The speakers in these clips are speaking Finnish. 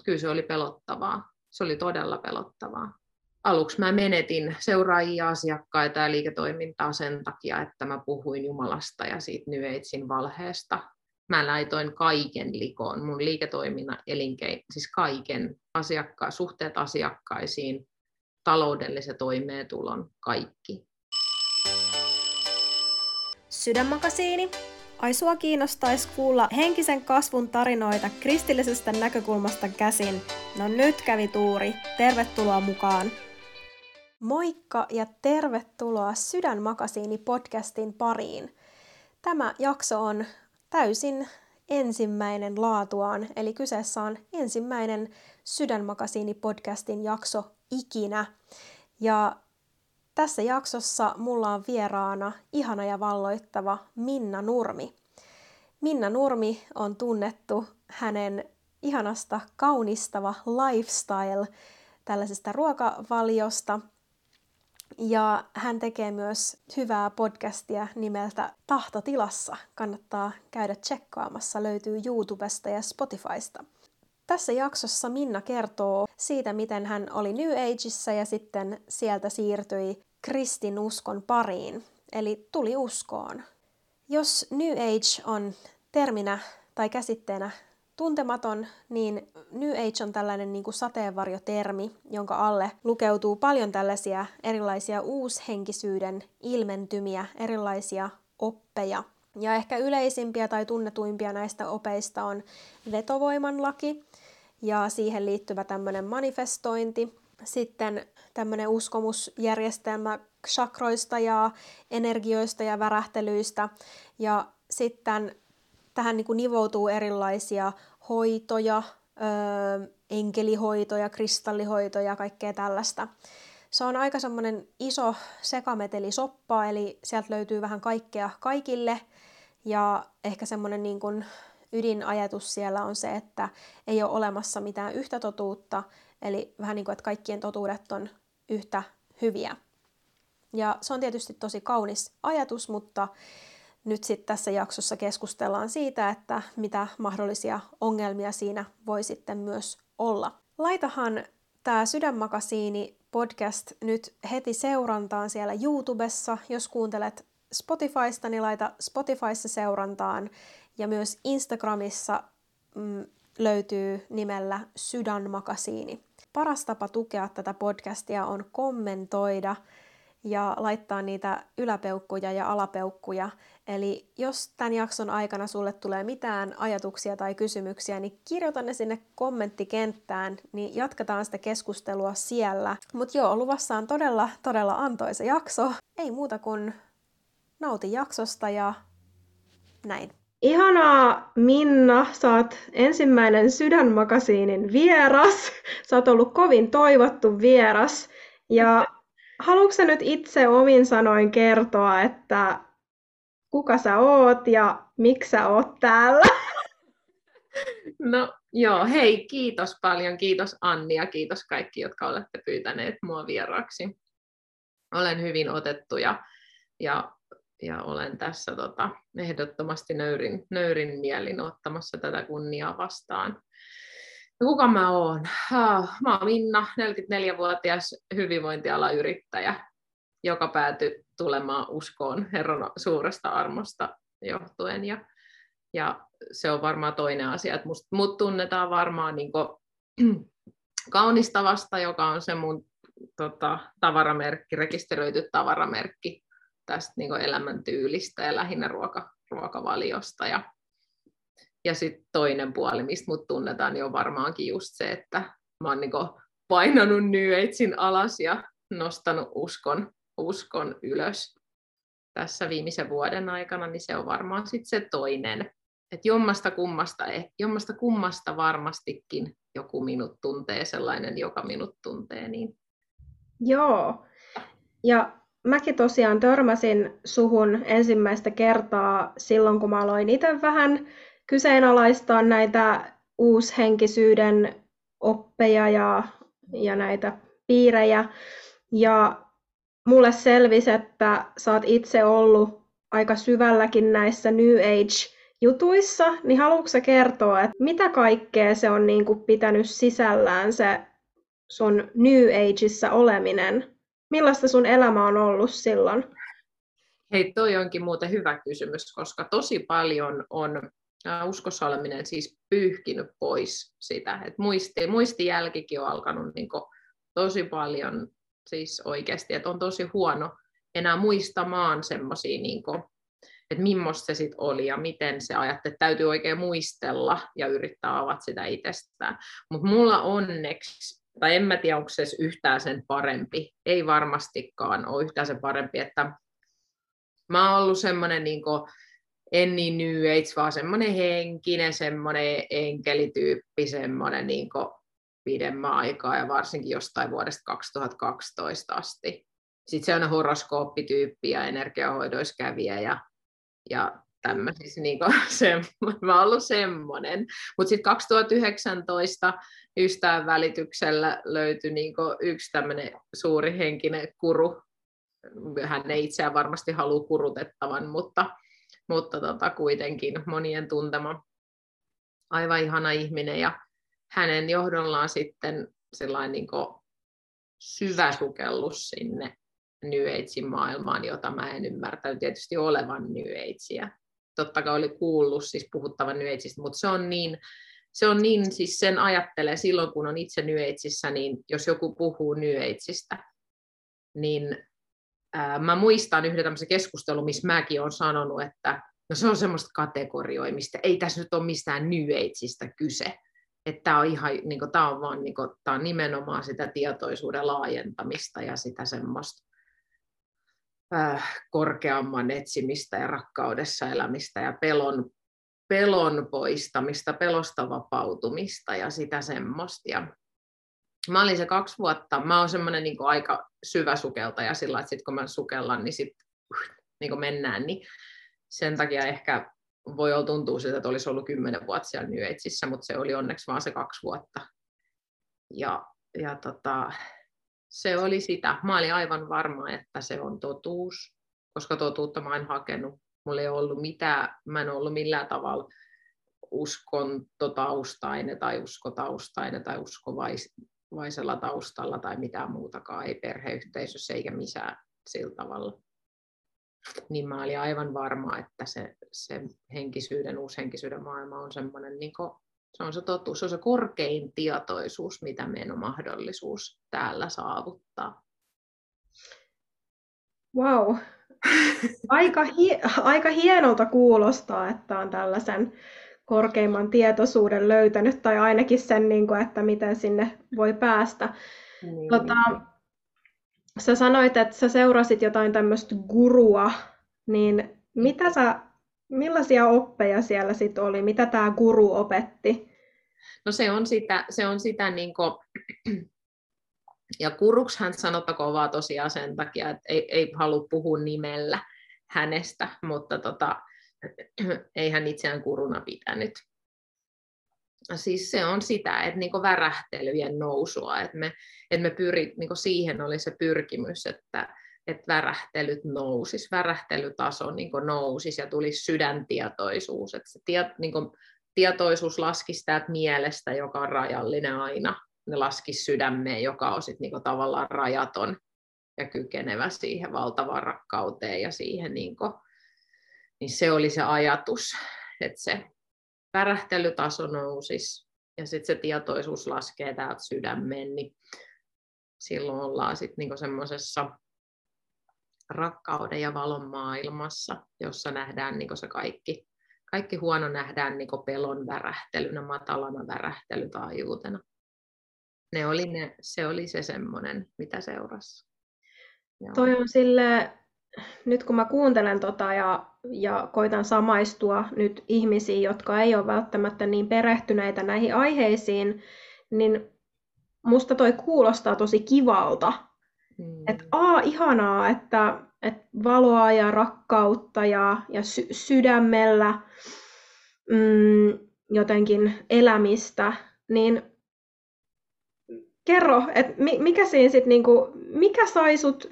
mutta kyllä se oli pelottavaa. Se oli todella pelottavaa. Aluksi mä menetin seuraajia, asiakkaita ja liiketoimintaa sen takia, että mä puhuin Jumalasta ja siitä New valheesta. Mä laitoin kaiken likoon, mun liiketoiminnan elinkein, siis kaiken asiakka- suhteet asiakkaisiin, taloudellisen toimeentulon, kaikki. Sydänmakasiini. Ai sua kiinnostaisi kuulla henkisen kasvun tarinoita kristillisestä näkökulmasta käsin. No nyt kävi tuuri. Tervetuloa mukaan. Moikka ja tervetuloa Sydänmakasiini podcastin pariin. Tämä jakso on täysin ensimmäinen laatuaan, eli kyseessä on ensimmäinen Sydänmakasiini podcastin jakso ikinä. Ja tässä jaksossa mulla on vieraana ihana ja valloittava Minna Nurmi. Minna Nurmi on tunnettu hänen ihanasta kaunistava lifestyle tällaisesta ruokavaliosta. Ja hän tekee myös hyvää podcastia nimeltä Tahtotilassa. Kannattaa käydä tsekkaamassa, löytyy YouTubesta ja Spotifysta. Tässä jaksossa Minna kertoo siitä, miten hän oli New Ageissa ja sitten sieltä siirtyi kristinuskon pariin, eli tuli uskoon. Jos New Age on terminä tai käsitteenä tuntematon, niin New Age on tällainen niin kuin sateenvarjotermi, jonka alle lukeutuu paljon tällaisia erilaisia uushenkisyyden ilmentymiä, erilaisia oppeja. Ja ehkä yleisimpiä tai tunnetuimpia näistä opeista on vetovoiman laki ja siihen liittyvä tämmöinen manifestointi. Sitten tämmöinen uskomusjärjestelmä chakroista ja energioista ja värähtelyistä. Ja sitten tähän niin kuin nivoutuu erilaisia hoitoja, öö, enkelihoitoja, kristallihoitoja, kaikkea tällaista. Se on aika semmoinen iso sekametelisoppa, eli sieltä löytyy vähän kaikkea kaikille. Ja ehkä semmoinen niin kuin ydinajatus siellä on se, että ei ole olemassa mitään yhtä totuutta, eli vähän niin kuin, että kaikkien totuudet on yhtä hyviä. Ja se on tietysti tosi kaunis ajatus, mutta nyt sitten tässä jaksossa keskustellaan siitä, että mitä mahdollisia ongelmia siinä voi sitten myös olla. Laitahan tämä Sydänmakasiini podcast nyt heti seurantaan siellä YouTubessa. Jos kuuntelet Spotifysta, niin laita Spotifyssa seurantaan. Ja myös Instagramissa mm, löytyy nimellä Sydänmakasiini. Paras tapa tukea tätä podcastia on kommentoida ja laittaa niitä yläpeukkuja ja alapeukkuja. Eli jos tämän jakson aikana sulle tulee mitään ajatuksia tai kysymyksiä, niin kirjoita ne sinne kommenttikenttään, niin jatketaan sitä keskustelua siellä. Mutta joo, luvassa on todella, todella antoisa jakso. Ei muuta kuin nauti jaksosta ja näin. Ihanaa Minna, oot ensimmäinen Sydänmakasiinin vieras. Oot ollut kovin toivottu vieras. Ja haluatko nyt itse omin sanoin kertoa, että kuka sä oot ja miksi sä oot täällä? No joo, hei, kiitos paljon, kiitos Anni ja kiitos kaikki, jotka olette pyytäneet mua vieraaksi. Olen hyvin otettu ja, ja ja olen tässä tota, ehdottomasti nöyrin, nöyrin mielin ottamassa tätä kunniaa vastaan. Ja kuka mä oon? Mä oon Minna, 44-vuotias hyvinvointialayrittäjä, joka päätyi tulemaan uskoon Herran suuresta armosta johtuen. Ja, ja se on varmaan toinen asia, että must, mut tunnetaan varmaan niin kaunistavasta, joka on se mun tota, tavaramerkki, rekisteröity tavaramerkki tästä niin elämäntyylistä ja lähinnä ruoka, ruokavaliosta. Ja, ja sitten toinen puoli, mistä mut tunnetaan, niin on varmaankin just se, että mä oon niin painanut Agein alas ja nostanut uskon, uskon ylös tässä viimeisen vuoden aikana, niin se on varmaan sitten se toinen. Että jommasta kummasta, eh, jommasta kummasta varmastikin joku minut tuntee sellainen, joka minut tuntee. Niin. Joo. Ja mäkin tosiaan törmäsin suhun ensimmäistä kertaa silloin, kun mä aloin itse vähän kyseenalaistaa näitä uushenkisyyden oppeja ja, ja näitä piirejä. Ja mulle selvisi, että sä oot itse ollut aika syvälläkin näissä New Age jutuissa, niin haluatko kertoa, että mitä kaikkea se on niin kuin pitänyt sisällään se sun New Ageissa oleminen? Millaista sun elämä on ollut silloin? Hei, toi onkin muuten hyvä kysymys, koska tosi paljon on uskossa oleminen siis pyyhkinyt pois sitä. Et muisti, muistijälkikin on alkanut niin tosi paljon siis oikeasti, että on tosi huono enää muistamaan semmoisia, niin että millaista se sitten oli ja miten se ajatteli, täytyy oikein muistella ja yrittää avata sitä itsestään. Mutta mulla onneksi, tai en mä tiedä, onko se yhtään sen parempi, ei varmastikaan ole yhtään sen parempi, että mä oon ollut semmoinen niin en niin New Age, vaan semmoinen henkinen, semmoinen enkelityyppi, semmoinen niin pidemmän aikaa ja varsinkin jostain vuodesta 2012 asti. Sitten se on horoskooppityyppi ja energiahoidoiskävijä ja, ja tämmöisissä, niin se, mä ollut semmoinen. Mutta sitten 2019 ystävän välityksellä löytyi niin yksi tämmöinen suuri henkinen kuru. Hän ei itseään varmasti halua kurutettavan, mutta, mutta tota, kuitenkin monien tuntema aivan ihana ihminen. Ja hänen johdollaan sitten sellainen niin syvä sukellus sinne New Agein maailmaan, jota mä en ymmärtänyt tietysti olevan New Agea. Totta kai oli kuullut siis puhuttavan Ageista, mutta se on niin, se on niin, siis sen ajattelee silloin, kun on itse Ageissa, niin jos joku puhuu Ageista, niin ää, mä muistan yhden tämmöisen keskustelun, missä mäkin olen sanonut, että no se on semmoista kategorioimista, ei tässä nyt ole mistään Ageista kyse, että tämä on, ihan, niin kuin, tämä on, vaan, niin kuin, tämä on nimenomaan sitä tietoisuuden laajentamista ja sitä semmoista äh, korkeamman etsimistä ja rakkaudessa elämistä ja pelon, pelon poistamista, pelosta vapautumista ja sitä semmoista. Mä olin se kaksi vuotta, mä oon semmoinen niin aika syvä sukeltaja sillä, että sit kun mä sukellan, niin sitten niin mennään, niin sen takia ehkä voi olla tuntua siltä, että olisi ollut kymmenen vuotta siellä New Ageissa, mutta se oli onneksi vaan se kaksi vuotta. Ja, ja tota, se oli sitä. Mä olin aivan varma, että se on totuus, koska totuutta mä en hakenut. Mulla ei ollut mitään, mä en ollut millään tavalla uskontotaustainen tai uskotaustainen tai uskovaisella taustalla tai mitään muutakaan, ei perheyhteisössä eikä missään sillä tavalla niin mä olin aivan varma, että se, se henkisyyden, uushenkisyyden maailma on semmoinen, niin se on se totuus, se on se korkein tietoisuus, mitä meidän on mahdollisuus täällä saavuttaa. Wow. Aika, hi- aika hienolta kuulostaa, että on tällaisen korkeimman tietoisuuden löytänyt, tai ainakin sen, niin kuin, että miten sinne voi päästä. Niin. Tota, sä sanoit, että sä seurasit jotain tämmöistä gurua, niin mitä sä, millaisia oppeja siellä sitten oli? Mitä tämä guru opetti? No se on sitä, se on sitä niin kuin, ja kuruksihan sanottakoon vaan tosiaan sen takia, että ei, ei halua puhua nimellä hänestä, mutta tota, ei hän itseään kuruna pitänyt siis se on sitä, että niin värähtelyjen nousua, että me, että me pyrit, niin siihen oli se pyrkimys, että, että värähtelyt nousis, värähtelytaso niin nousisi ja tulisi sydäntietoisuus, että se tiet, niin tietoisuus laskisi täältä mielestä, joka on rajallinen aina, ne laskisi sydämeen, joka on sit niin tavallaan rajaton ja kykenevä siihen valtavaan rakkauteen ja siihen, niin, kuin, niin se oli se ajatus, että se värähtelytaso nousisi ja sitten se tietoisuus laskee täältä sydämeen, niin silloin ollaan sitten niinku semmoisessa rakkauden ja valon maailmassa, jossa nähdään niinku se kaikki, kaikki huono nähdään niinku pelon värähtelynä, matalana värähtelytaajuutena. Ne oli ne, se oli se semmoinen, mitä seurasi. Joo. Toi on sille nyt kun mä kuuntelen tota ja, ja koitan samaistua nyt ihmisiin, jotka ei ole välttämättä niin perehtyneitä näihin aiheisiin, niin musta toi kuulostaa tosi kivalta. Mm. Että aa, ihanaa, että, että valoa ja rakkautta ja, ja sy- sydämellä mm, jotenkin elämistä, niin kerro, että mikä siinä sit niinku, mikä sai sut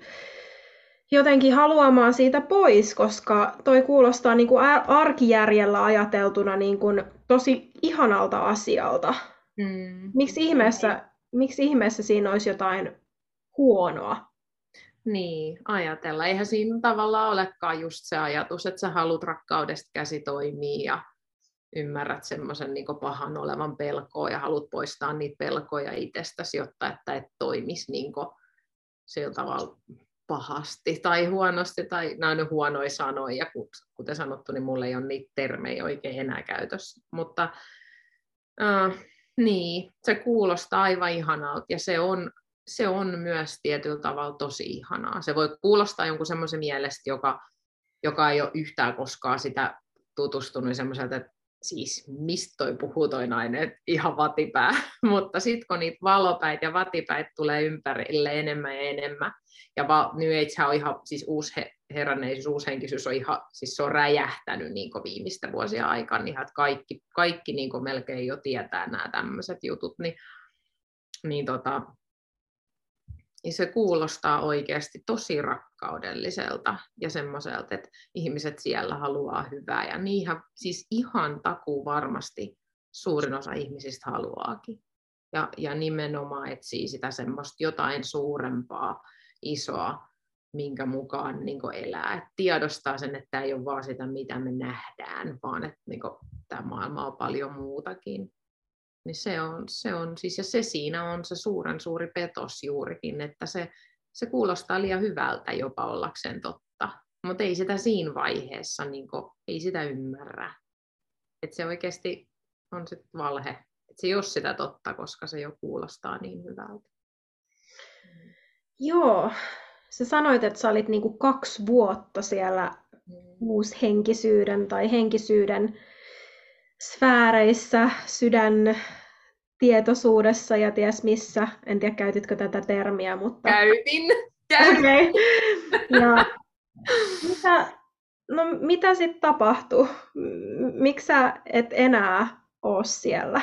jotenkin haluamaan siitä pois, koska toi kuulostaa niin kuin arkijärjellä ajateltuna niin kuin tosi ihanalta asialta. Mm. Miksi, ihmeessä, miksi ihmeessä siinä olisi jotain huonoa? Niin, ajatella. Eihän siinä tavallaan olekaan just se ajatus, että sä haluat rakkaudesta käsi toimii ja ymmärrät semmoisen niin pahan olevan pelkoa ja haluat poistaa niitä pelkoja itsestäsi, jotta että et toimisi niin sillä tavalla pahasti tai huonosti, tai nämä on huonoja sanoja, ja kuten sanottu, niin mulla ei ole niitä termejä oikein enää käytössä. Mutta äh, niin, se kuulostaa aivan ihanalta, ja se on, se on myös tietyllä tavalla tosi ihanaa. Se voi kuulostaa jonkun semmoisen mielestä, joka, joka ei ole yhtään koskaan sitä tutustunut semmoiselta, että siis mistä toi puhuu toi nainen, ihan vatipää, mutta sitten kun niitä valopäitä ja vatipäitä tulee ympärille enemmän ja enemmän, ja va, New Age on ihan, siis uusi he, heränneisyys, uushenkisyys on ihan, siis se on räjähtänyt niin viimeistä vuosia aikana, niin että kaikki, kaikki niin melkein jo tietää nämä tämmöiset jutut, niin, niin tota, niin se kuulostaa oikeasti tosi rakkaudelliselta ja semmoiselta, että ihmiset siellä haluaa hyvää. Ja niinhän siis ihan takuu varmasti suurin osa ihmisistä haluaakin. Ja, ja nimenomaan etsii sitä semmoista jotain suurempaa, isoa, minkä mukaan niin elää. Et tiedostaa sen, että tämä ei ole vaan sitä, mitä me nähdään, vaan että niin tämä maailma on paljon muutakin. Niin se on, se on siis, ja se siinä on se suuren suuri petos juurikin, että se, se kuulostaa liian hyvältä jopa ollakseen totta. Mutta ei sitä siinä vaiheessa, niin kuin, ei sitä ymmärrä. Että se oikeasti on sitten valhe. Että se ei ole sitä totta, koska se jo kuulostaa niin hyvältä. Joo, sä sanoit, että sä olit niinku kaksi vuotta siellä mm. uushenkisyyden tai henkisyyden sfääreissä, sydän tietoisuudessa ja ties missä. En tiedä, käytitkö tätä termiä, mutta... Käytin. Käytin. Okay. Ja mitä, no, mitä sitten tapahtui? Miksi sä et enää ole siellä?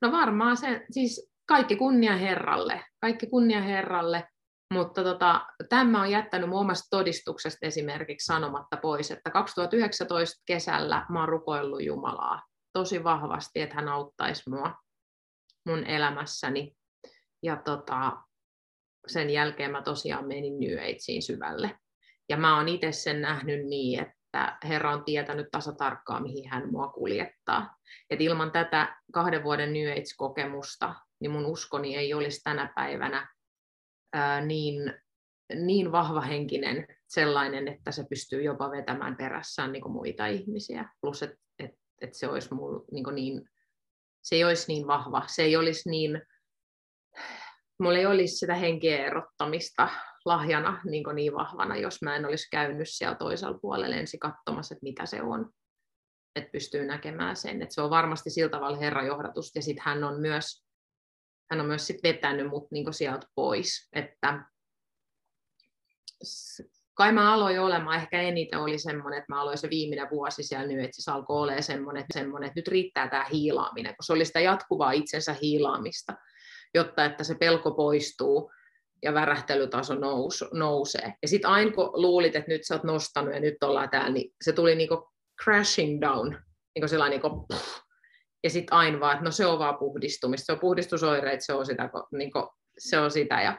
No varmaan se, siis kaikki kunnia Herralle. Kaikki kunnia Herralle. Mutta tota, tämä on jättänyt muun omasta todistuksesta esimerkiksi sanomatta pois, että 2019 kesällä mä oon rukoillut Jumalaa tosi vahvasti, että hän auttaisi mua mun elämässäni. Ja tota, sen jälkeen mä tosiaan menin New Ageen syvälle. Ja mä oon itse sen nähnyt niin, että Herra on tietänyt tasatarkkaan, mihin hän mua kuljettaa. Et ilman tätä kahden vuoden New Age-kokemusta, niin mun uskoni ei olisi tänä päivänä ää, niin, niin vahvahenkinen sellainen, että se pystyy jopa vetämään perässään niin kuin muita ihmisiä. Plus, että et, et se olisi mulla niin, niin se ei olisi niin vahva, se ei olisi niin, mulla ei olisi sitä henkeä erottamista lahjana niin, niin vahvana, jos mä en olisi käynyt siellä toisella puolella ensin katsomassa, että mitä se on. Että pystyy näkemään sen. Että se on varmasti sillä tavalla Herran johdatus. Ja sitten hän on myös, hän on myös sit vetänyt mut niin sieltä pois. Että kai mä aloin olemaan, ehkä eniten oli semmoinen, että mä aloin se viimeinen vuosi siellä nyt, että se alkoi olemaan semmoinen, semmoinen, että nyt riittää tämä hiilaaminen, kun se oli sitä jatkuvaa itsensä hiilaamista, jotta että se pelko poistuu ja värähtelytaso nous, nousee. Ja sitten aina kun luulit, että nyt sä oot nostanut ja nyt ollaan täällä, niin se tuli niinku crashing down, niinku sellainen niinku, ja sitten aina vaan, että no se on vaan puhdistumista, se on puhdistusoireet, se on sitä, niinku, se on sitä ja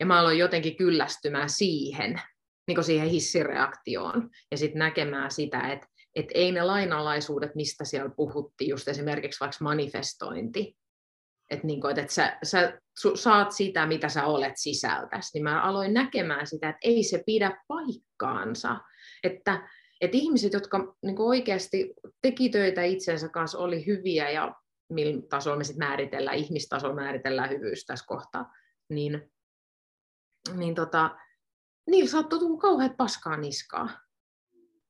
ja mä aloin jotenkin kyllästymään siihen, niin siihen hissireaktioon, ja sitten näkemään sitä, että et ei ne lainalaisuudet, mistä siellä puhuttiin, just esimerkiksi vaikka manifestointi, että niin kuin, että sä, sä saat sitä, mitä sä olet sisältäsi, niin mä aloin näkemään sitä, että ei se pidä paikkaansa. Että, että ihmiset, jotka niin oikeasti teki töitä itsensä kanssa, oli hyviä ja millä tasolla me sitten määritellään, ihmistasolla määritellään hyvyys tässä kohtaa, niin niin tota, niillä saattoi tulla kauheat paskaa niskaa.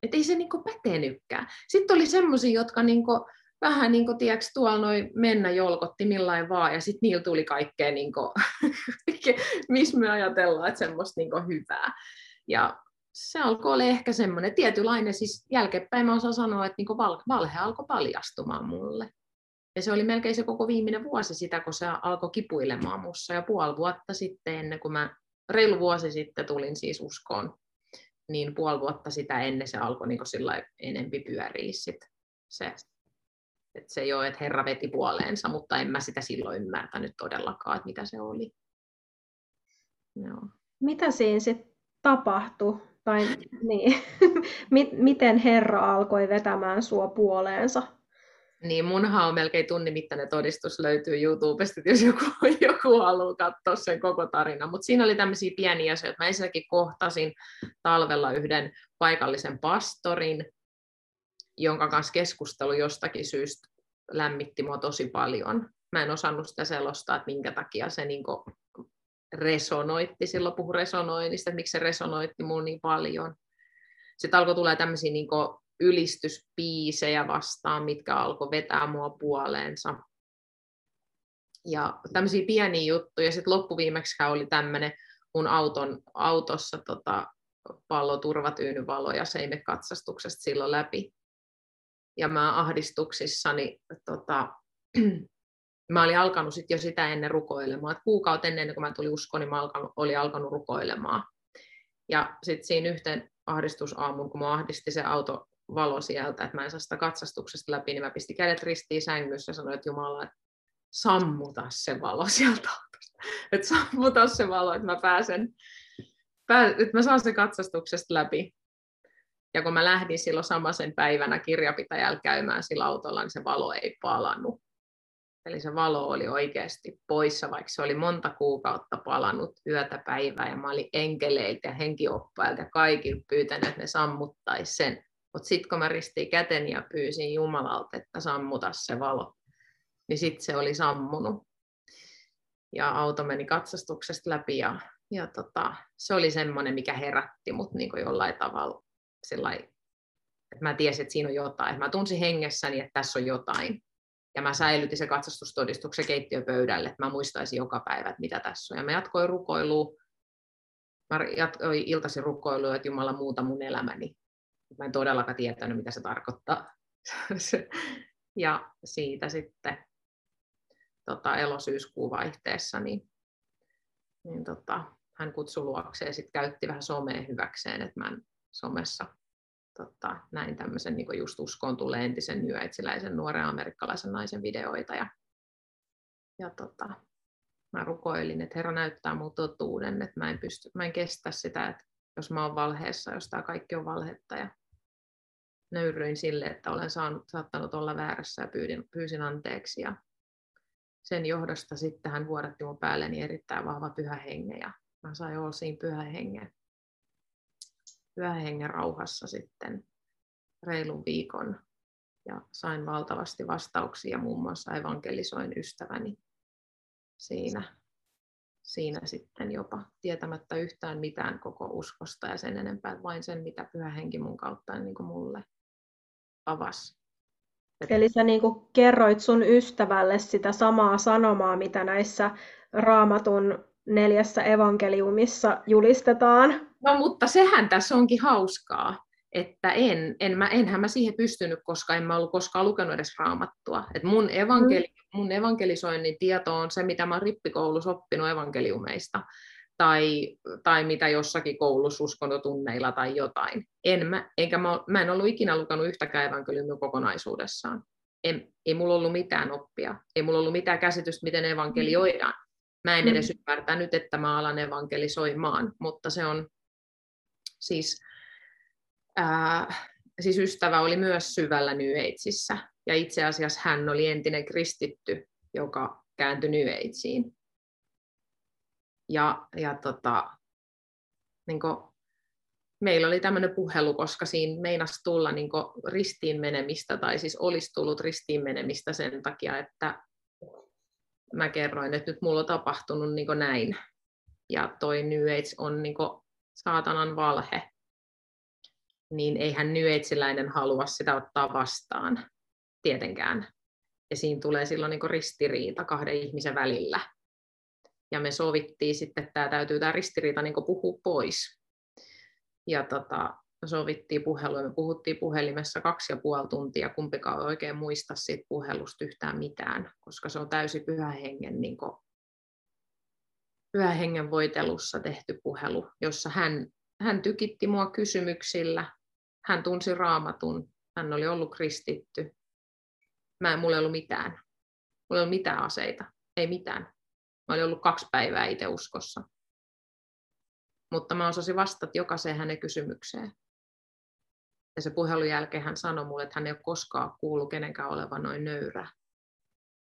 Että ei se niinku pätenytkään. Sitten oli semmoisia, jotka niinku, vähän niin kuin, tiedätkö, tuolla noin mennä jolkotti millain vaan, ja sitten niillä tuli kaikkea, niin kuin, missä me ajatellaan, että semmoista niin hyvää. Ja se alkoi olla ehkä semmoinen tietynlainen, siis jälkeenpäin mä osaan sanoa, että niin val- valhe alkoi paljastumaan mulle. Ja se oli melkein se koko viimeinen vuosi sitä, kun se alkoi kipuilemaan mussa, ja puoli vuotta sitten ennen kuin mä reilu vuosi sitten tulin siis uskoon, niin puoli vuotta sitä ennen se alkoi niin sillä enempi pyöriä sit se, että se ole, että Herra veti puoleensa, mutta en mä sitä silloin ymmärtänyt todellakaan, että mitä se oli. Joo. Mitä siinä sitten tapahtui? Tai niin, miten Herra alkoi vetämään sua puoleensa? Niin, munhan on melkein tunnin mittainen todistus löytyy YouTubesta, jos joku, joku haluaa katsoa sen koko tarina. Mutta siinä oli tämmöisiä pieniä asioita. Mä ensinnäkin kohtasin talvella yhden paikallisen pastorin, jonka kanssa keskustelu jostakin syystä lämmitti mua tosi paljon. Mä en osannut sitä selostaa, että minkä takia se niin resonoitti, silloin puhu resonoinnista, että miksi se resonoitti mulla niin paljon. Sitten alkoi tulla tämmöisiä niin ylistyspiisejä vastaan, mitkä alkoi vetää mua puoleensa. Ja tämmöisiä pieniä juttuja. Sitten loppuviimeksi oli tämmöinen mun auton, autossa tota, palloturvatyynyvalo ja se ei mene katsastuksesta silloin läpi. Ja mä ahdistuksissani tota, mä olin alkanut sit jo sitä ennen rukoilemaan. Et kuukautta ennen kuin mä tulin uskoon, niin mä alkanut, olin alkanut rukoilemaan. Ja sitten siinä yhten ahdistusaamun, kun mä ahdisti se auto valo sieltä, että mä en saa sitä katsastuksesta läpi, niin mä pistin kädet ristiin sängyssä ja sanoin, että Jumala, että sammuta se valo sieltä. Että sammuta se valo, että mä pääsen, pää, että mä saan sen katsastuksesta läpi. Ja kun mä lähdin silloin samaisen päivänä kirjapitäjällä käymään sillä autolla, niin se valo ei palannut. Eli se valo oli oikeasti poissa, vaikka se oli monta kuukautta palannut yötä päivää, ja mä olin enkeleiltä ja henkioppailta ja kaikilta pyytänyt, että ne sammuttaisi sen. Mutta sitten kun mä ristiin käteni ja pyysin Jumalalta, että sammuta se valo, niin sitten se oli sammunut. Ja auto meni katsastuksesta läpi ja, ja tota, se oli semmoinen, mikä herätti mut niin jollain tavalla sillai, että mä tiesin, että siinä on jotain. Mä tunsin hengessäni, että tässä on jotain. Ja mä säilytin se katsastustodistuksen keittiöpöydälle, että mä muistaisin joka päivä, että mitä tässä on. Ja mä jatkoin rukoilua. Mä jatkoin iltaisin rukoilua, että Jumala muuta mun elämäni. Mä en todellakaan tietänyt, mitä se tarkoittaa. ja siitä sitten tota, elosyyskuun vaihteessa, niin, niin tota, hän kutsui luokseen ja sitten käytti vähän somea hyväkseen, että mä somessa tota, näin tämmöisen niin just uskoon tulee entisen nyöitsiläisen nuoren amerikkalaisen naisen videoita. Ja, ja tota, mä rukoilin, että Herra näyttää mun totuuden, että mä en, pysty, mä en kestä sitä, että jos mä oon valheessa, jos tämä kaikki on valhetta. Ja nöyryin sille, että olen saanut, saattanut olla väärässä ja pyydin, pyysin anteeksi. Ja sen johdosta sitten hän vuodatti mun päälleni erittäin vahva pyhä henge ja mä sain olla siinä pyhä hengen pyhän hengen rauhassa sitten reilun viikon ja sain valtavasti vastauksia, muun muassa evankelisoin ystäväni siinä, siinä sitten jopa tietämättä yhtään mitään koko uskosta ja sen enempää, vain sen, mitä pyhä henki mun kautta niin kuin mulle avasi. Eli sä niin kuin kerroit sun ystävälle sitä samaa sanomaa, mitä näissä raamatun neljässä evankeliumissa julistetaan. No mutta sehän tässä onkin hauskaa, että en, en mä, enhän mä siihen pystynyt, koska en mä ollut koskaan lukenut edes raamattua. Et mun, evankeli, mm. mun evankelisoinnin tieto on se, mitä mä oon rippikoulussa oppinut evankeliumeista tai, tai mitä jossakin koulussa uskontotunneilla tai jotain. En mä, enkä mä, mä en ollut ikinä lukenut yhtäkään evankeliumia kokonaisuudessaan. En, ei mulla ollut mitään oppia, ei mulla ollut mitään käsitystä, miten evankelioidaan. Mä en edes mm. ymmärtänyt, että mä alan evankelisoimaan, mutta se on siis, ää, siis ystävä oli myös syvällä New Ageissä, ja itse asiassa hän oli entinen kristitty, joka kääntyi New Ageen. Ja, ja tota, niin kuin, meillä oli tämmöinen puhelu, koska siinä meinasi tulla niin ristiin menemistä, tai siis olisi tullut ristiin menemistä sen takia, että mä kerroin, että nyt mulla on tapahtunut niin näin. Ja toi New Age on niin saatanan valhe. Niin eihän New Ageläinen halua sitä ottaa vastaan, tietenkään. Ja siinä tulee silloin niin ristiriita kahden ihmisen välillä. Ja me sovittiin sitten, että tämä täytyy tämä ristiriita niin puhua pois. Ja tota, sovittiin puhelua, me puhuttiin puhelimessa kaksi ja puoli tuntia, kumpikaan oikein muista siitä puhelusta yhtään mitään, koska se on täysin pyhän hengen niin kuin, pyhän hengen voitelussa tehty puhelu, jossa hän, hän tykitti mua kysymyksillä. Hän tunsi raamatun. Hän oli ollut kristitty. Mä, mulla ei ollut mitään. Mulla ei ollut mitään aseita. Ei mitään. Mä olin ollut kaksi päivää itse uskossa. Mutta mä osasin vastata jokaiseen hänen kysymykseen. Ja se puhelun jälkeen hän sanoi mulle, että hän ei ole koskaan kuullut kenenkään olevan noin nöyrä.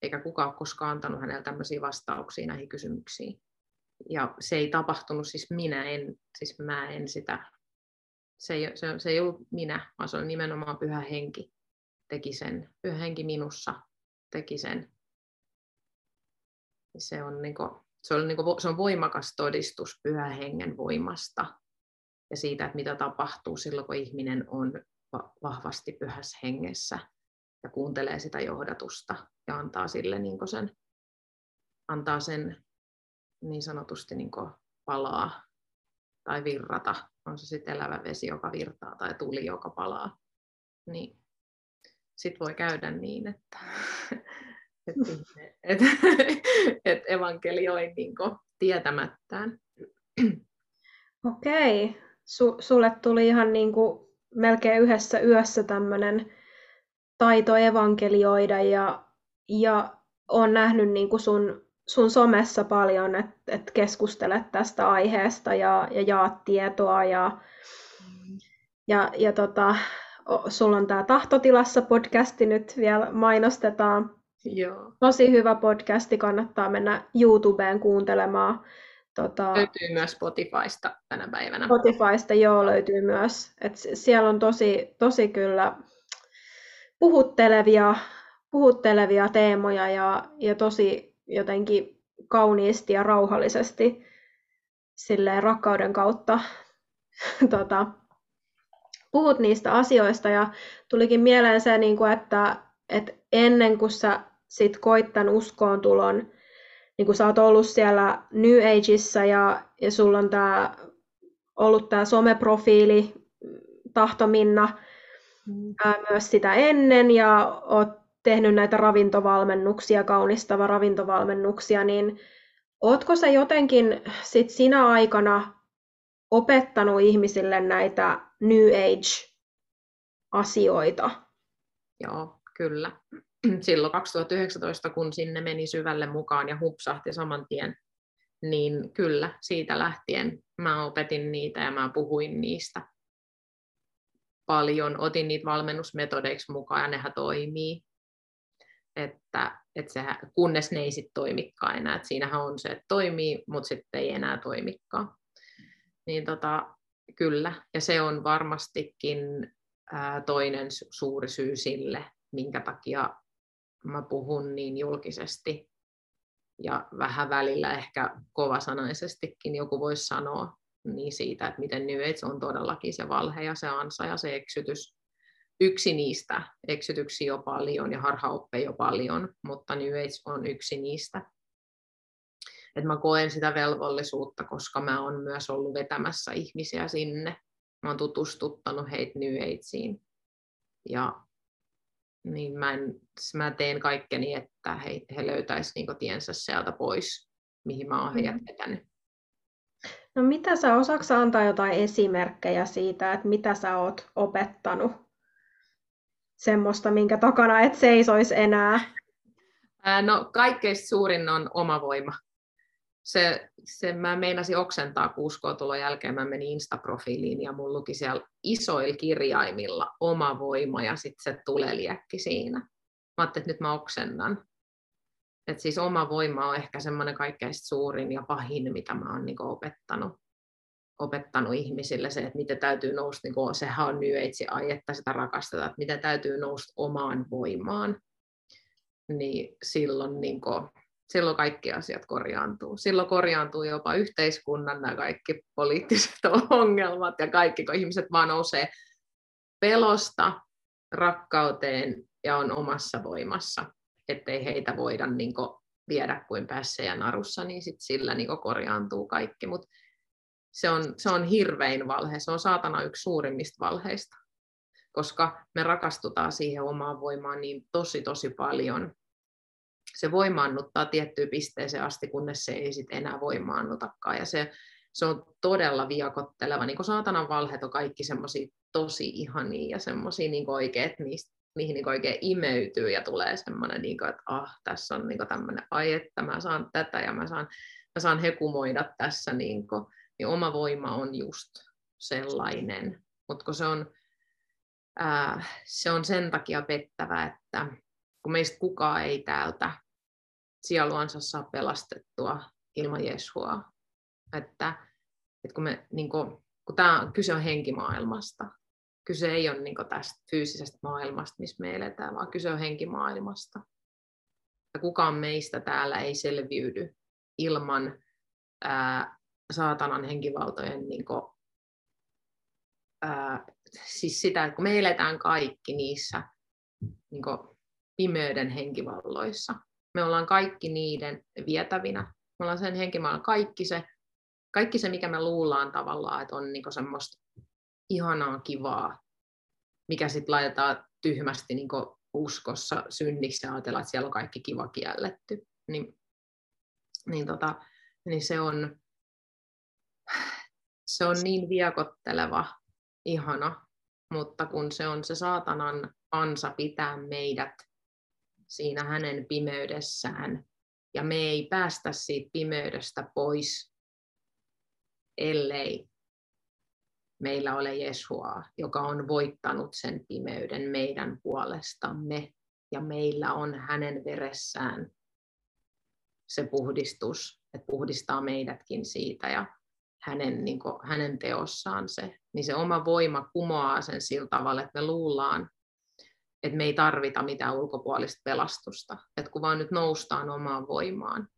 Eikä kukaan ole koskaan antanut hänelle tämmöisiä vastauksia näihin kysymyksiin. Ja se ei tapahtunut, siis minä en, siis mä en sitä, se ei, se, se ei ollut minä, vaan se oli nimenomaan pyhä henki teki sen. Pyhä henki minussa teki sen. Se on, niin kuin, se on, niin kuin, se on voimakas todistus pyhän hengen voimasta ja siitä, että mitä tapahtuu silloin, kun ihminen on vahvasti pyhässä hengessä ja kuuntelee sitä johdatusta ja antaa sille niin sen, antaa sen niin sanotusti niin palaa tai virrata, on se sitten elävä vesi, joka virtaa tai tuli, joka palaa, niin sitten voi käydä niin, että, että, että, että evankelioi niin tietämättään. Okei, Su, sulle tuli ihan niin kuin melkein yhdessä yössä tämmöinen taito evankelioida ja, ja on nähnyt niin kuin sun, sun somessa paljon, että et keskustelet tästä aiheesta ja, ja jaat tietoa ja, ja, ja tota, sulla on tämä Tahtotilassa podcasti nyt vielä mainostetaan. Joo. Tosi hyvä podcasti, kannattaa mennä YouTubeen kuuntelemaan. Tota, löytyy myös Spotifysta tänä päivänä. Spotifysta joo löytyy myös. Et siellä on tosi, tosi kyllä puhuttelevia, puhuttelevia teemoja ja, ja tosi jotenkin kauniisti ja rauhallisesti silleen rakkauden kautta tota, puhut niistä asioista ja tulikin mieleen se, niin kuin, että, että ennen kuin sä sit koit tämän uskoon tulon, niin kun sä oot ollut siellä New Ageissa ja, ja sulla on tää, ollut tämä someprofiili Tahtominna mm. ää, myös sitä ennen ja oot tehnyt näitä ravintovalmennuksia, kaunistava ravintovalmennuksia, niin ootko sä jotenkin sit sinä aikana opettanut ihmisille näitä New Age-asioita? Joo, kyllä. silloin 2019, kun sinne meni syvälle mukaan ja hupsahti saman tien, niin kyllä, siitä lähtien mä opetin niitä ja mä puhuin niistä paljon. Otin niitä valmennusmetodeiksi mukaan ja nehän toimii. Että, että sehän, kunnes ne ei sitten toimikaan enää. Et siinähän on se, että toimii, mutta sitten ei enää toimikaan. Niin tota, kyllä, ja se on varmastikin ää, toinen suuri syy sille, minkä takia mä puhun niin julkisesti ja vähän välillä ehkä kovasanaisestikin joku voisi sanoa niin siitä, että miten New Age on todellakin se valhe ja se ansa ja se eksytys. Yksi niistä, eksytyksiä jo paljon ja harhaoppeja jo paljon, mutta New Age on yksi niistä. Et mä koen sitä velvollisuutta, koska mä oon myös ollut vetämässä ihmisiä sinne. Mä oon tutustuttanut heitä New Ageen. Ja niin mä, en, mä teen kaikkeni, että he, he löytäisivät niin tiensä sieltä pois, mihin mä oon heidät mm. vetänyt. No mitä sä, osaatko antaa jotain esimerkkejä siitä, että mitä sä oot opettanut? Semmoista, minkä takana et seisoisi enää. No kaikkein suurin on oma voima se, se mä meinasin oksentaa kuuskotulon jälkeen, mä menin Insta-profiiliin ja mun luki siellä isoilla kirjaimilla oma voima ja sitten se tuleliäkki siinä. Mä ajattelin, että nyt mä oksennan. Et siis oma voima on ehkä semmoinen kaikkein suurin ja pahin, mitä mä oon niinku opettanut, opettanut ihmisille. Se, että miten täytyy nousta, niinku, sehän on New Age ai, että sitä rakastetaan, että miten täytyy nousta omaan voimaan. Niin silloin niinku, silloin kaikki asiat korjaantuu. Silloin korjaantuu jopa yhteiskunnan nämä kaikki poliittiset ongelmat ja kaikki, kun ihmiset vaan nousee pelosta rakkauteen ja on omassa voimassa, ettei heitä voida niin kuin, viedä kuin ja narussa, niin sit sillä niin korjaantuu kaikki. Mut se on, se on hirvein valhe, se on saatana yksi suurimmista valheista, koska me rakastutaan siihen omaan voimaan niin tosi tosi paljon, se voimaannuttaa tiettyyn pisteeseen asti, kunnes se ei sitten enää voimaannutakaan. Ja se, se on todella viakotteleva. Niin saatanan valheet on kaikki semmoisia tosi ihania ja semmoisia niin oikein, että niistä, niihin niin oikein imeytyy ja tulee semmoinen, niin kuin, että ah, tässä on niin tämmöinen, ai että mä saan tätä ja mä saan, mä saan hekumoida tässä. Niin, kuin, niin oma voima on just sellainen. Mutta se on, ää, se on sen takia pettävä, että kun meistä kukaan ei täältä sieluansa saa pelastettua ilman Jesua. Että, että kun, me, niin kuin, kun tämä kyse on henkimaailmasta, kyse ei ole niin tästä fyysisestä maailmasta, missä me eletään, vaan kyse on henkimaailmasta. Ja kukaan meistä täällä ei selviydy ilman ää, saatanan henkivaltojen niin kuin, ää, siis sitä, että kun me eletään kaikki niissä niin kuin, pimeyden henkivalloissa, me ollaan kaikki niiden vietävinä. Me ollaan sen henkimaailman kaikki se, kaikki se, mikä me luullaan tavallaan, että on niinku semmoista ihanaa, kivaa, mikä sitten laitetaan tyhmästi niinku uskossa synniksi ja ajatellaan, että siellä on kaikki kiva kielletty. Niin, niin, tota, niin se, on, se on niin viekotteleva, ihana, mutta kun se on se saatanan ansa pitää meidät siinä hänen pimeydessään. Ja me ei päästä siitä pimeydestä pois, ellei meillä ole Jesua, joka on voittanut sen pimeyden meidän puolestamme. Ja meillä on hänen veressään se puhdistus, että puhdistaa meidätkin siitä ja hänen, niin kuin, hänen teossaan se, niin se oma voima kumoaa sen sillä tavalla, että me luullaan, että me ei tarvita mitään ulkopuolista pelastusta, että kun vaan nyt noustaan omaan voimaan,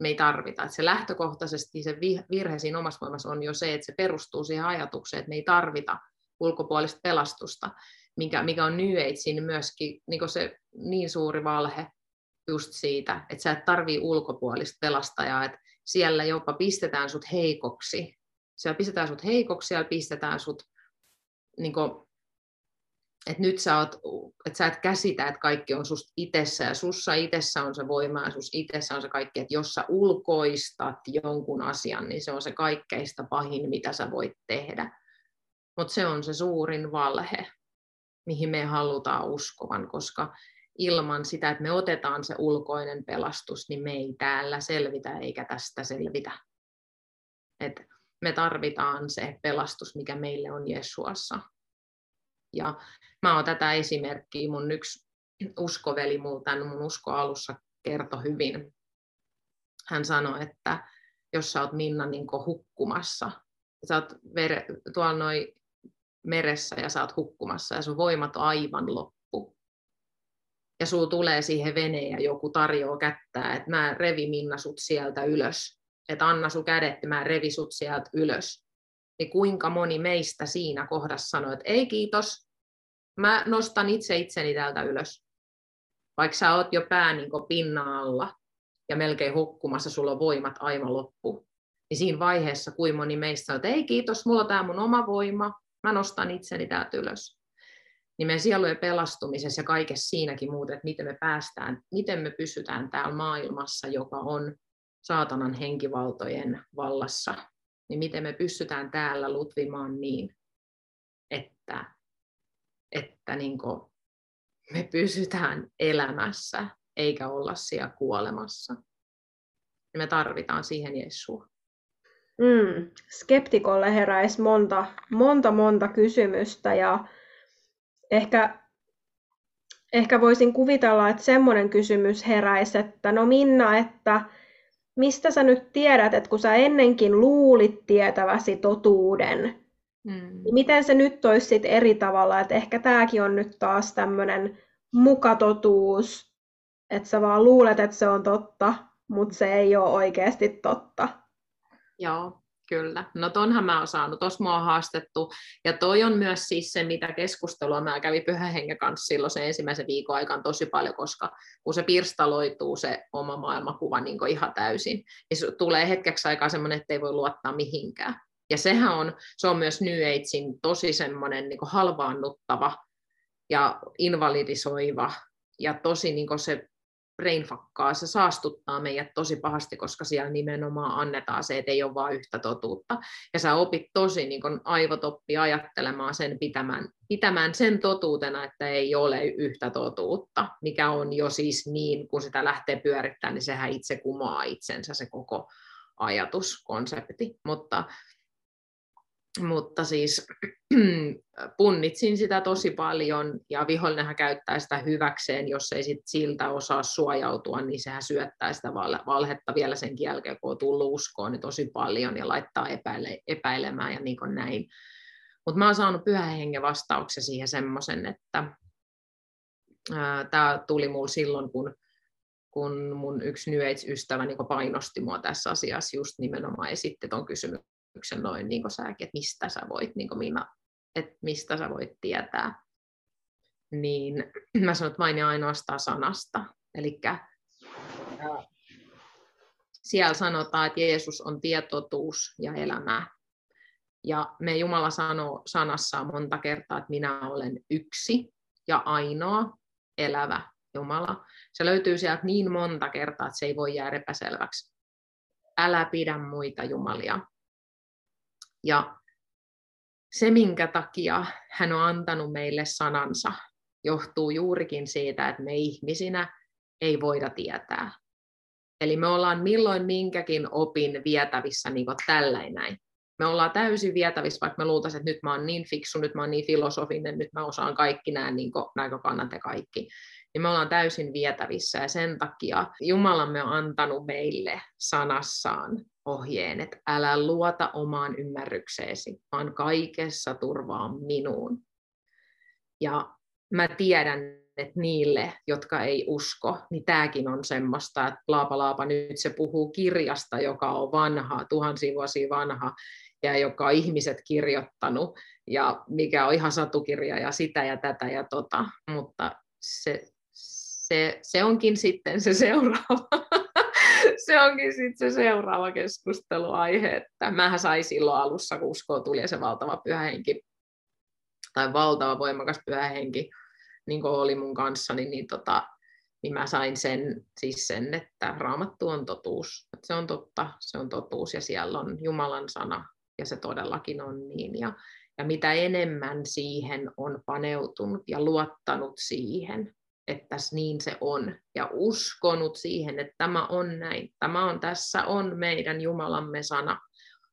me ei tarvita. Että se lähtökohtaisesti se virhe siinä omassa voimassa on jo se, että se perustuu siihen ajatukseen, että me ei tarvita ulkopuolista pelastusta, mikä, mikä on New Agein myöskin niin se niin suuri valhe just siitä, että sä et tarvii ulkopuolista pelastajaa, että siellä jopa pistetään sut heikoksi. Siellä pistetään sut heikoksi, siellä pistetään sut niin kuin, että nyt sä, oot, että sä et käsitä, että kaikki on susta itsessä ja sussa itsessä on se voima ja sus itsessä on se kaikki, että jos sä ulkoistat jonkun asian, niin se on se kaikkeista pahin, mitä sä voit tehdä. Mutta se on se suurin valhe, mihin me halutaan uskovan, koska ilman sitä, että me otetaan se ulkoinen pelastus, niin me ei täällä selvitä eikä tästä selvitä. Et me tarvitaan se pelastus, mikä meille on Jesuassa. Ja mä oon tätä esimerkkiä, mun yksi uskoveli multa mun usko alussa kertoi hyvin. Hän sanoi, että jos sä oot Minna niin hukkumassa, sä oot vere, tuolla noin meressä ja sä oot hukkumassa ja sun voimat aivan loppu. Ja sulla tulee siihen veneen ja joku tarjoaa kättää, että mä revi Minna sut sieltä ylös. Että anna sun kädet mä revi sut sieltä ylös. Niin kuinka moni meistä siinä kohdassa sanoi, että ei kiitos, mä nostan itse itseni täältä ylös. Vaikka sä oot jo pää niin pinna alla ja melkein hukkumassa, sulla on voimat aivan loppu. Niin siinä vaiheessa, kuin moni meistä sanoo, että ei kiitos, mulla on tämä mun oma voima, mä nostan itseni täältä ylös. Niin meidän sielujen pelastumisessa ja kaikessa siinäkin muuten, että miten me päästään, miten me pysytään täällä maailmassa, joka on saatanan henkivaltojen vallassa, niin miten me pystytään täällä lutvimaan niin, että että niin kuin me pysytään elämässä eikä olla siellä kuolemassa. Ja me tarvitaan siihen Jesua. Mm, skeptikolle heräisi monta, monta, monta kysymystä ja ehkä, ehkä voisin kuvitella, että semmoinen kysymys heräisi, että no Minna, että mistä sä nyt tiedät, että kun sä ennenkin luulit tietäväsi totuuden, Mm. Miten se nyt olisi sit eri tavalla, että ehkä tämäkin on nyt taas tämmöinen mukatotuus, että sä vaan luulet, että se on totta, mutta se ei ole oikeasti totta. Joo, kyllä. No tonhan mä oon saanut, tos mua on haastettu. Ja toi on myös siis se, mitä keskustelua mä kävin Pyhän Hengen kanssa silloin se ensimmäisen viikon aikaan tosi paljon, koska kun se pirstaloituu se oma maailmakuva niin ihan täysin, niin tulee hetkeksi aikaa semmoinen, että ei voi luottaa mihinkään. Ja sehän on, se on myös New Agein tosi semmoinen niin halvaannuttava ja invalidisoiva ja tosi niin se brainfakkaa, se saastuttaa meidät tosi pahasti, koska siellä nimenomaan annetaan se, että ei ole vain yhtä totuutta. Ja sä opit tosi niin kun aivot oppii ajattelemaan sen pitämään, pitämään sen totuutena, että ei ole yhtä totuutta, mikä on jo siis niin, kun sitä lähtee pyörittämään, niin sehän itse kumoaa itsensä se koko ajatuskonsepti. Mutta mutta siis punnitsin sitä tosi paljon ja vihollinenhan käyttää sitä hyväkseen, jos ei sit siltä osaa suojautua, niin sehän syöttää sitä valhetta vielä sen jälkeen, kun on tullut uskoon niin tosi paljon ja laittaa epäile, epäilemään ja niin kuin näin. Mutta mä oon saanut pyhän hengen vastauksen siihen semmoisen, että tämä tuli mulle silloin, kun kun mun yksi New Age-ystävä niin painosti mua tässä asiassa, just nimenomaan esitti tuon kysymyksen kysymyksen noin niin säkin, että mistä sä voit, niin minä, että mistä sä voit tietää, niin mä sanon, että vain ja ainoastaan sanasta. Eli siellä sanotaan, että Jeesus on tietotuus ja elämä. Ja me Jumala sanoo sanassaan monta kertaa, että minä olen yksi ja ainoa elävä Jumala. Se löytyy sieltä niin monta kertaa, että se ei voi jäädä epäselväksi. Älä pidä muita jumalia. Ja se, minkä takia hän on antanut meille sanansa, johtuu juurikin siitä, että me ihmisinä ei voida tietää. Eli me ollaan milloin minkäkin opin vietävissä niin kuin tällainen. Me ollaan täysin vietävissä, vaikka me luultaisiin, että nyt mä oon niin fiksu, nyt mä oon niin filosofinen, nyt mä osaan kaikki nämä niin näkökannat ja kaikki. Niin me ollaan täysin vietävissä ja sen takia Jumalamme on antanut meille sanassaan ohjeen, että älä luota omaan ymmärrykseesi, vaan kaikessa turvaa minuun. Ja mä tiedän, että niille, jotka ei usko, niin tämäkin on semmoista, että Laapa Laapa nyt se puhuu kirjasta, joka on vanha, tuhansia vuosia vanha, ja joka on ihmiset kirjoittanut, ja mikä on ihan satukirja ja sitä ja tätä ja tota, mutta se, se, se onkin sitten se seuraava se onkin sitten se seuraava keskusteluaihe, että mähän sain silloin alussa, kun uskoa tuli se valtava pyhähenki, tai valtava voimakas pyhähenki, niin kuin oli mun kanssa, niin, niin, tota, niin mä sain sen, siis sen, että raamattu on totuus. Että se on totta, se on totuus ja siellä on Jumalan sana ja se todellakin on niin. Ja, ja mitä enemmän siihen on paneutunut ja luottanut siihen, että niin se on, ja uskonut siihen, että tämä on näin, tämä on tässä on meidän Jumalamme sana.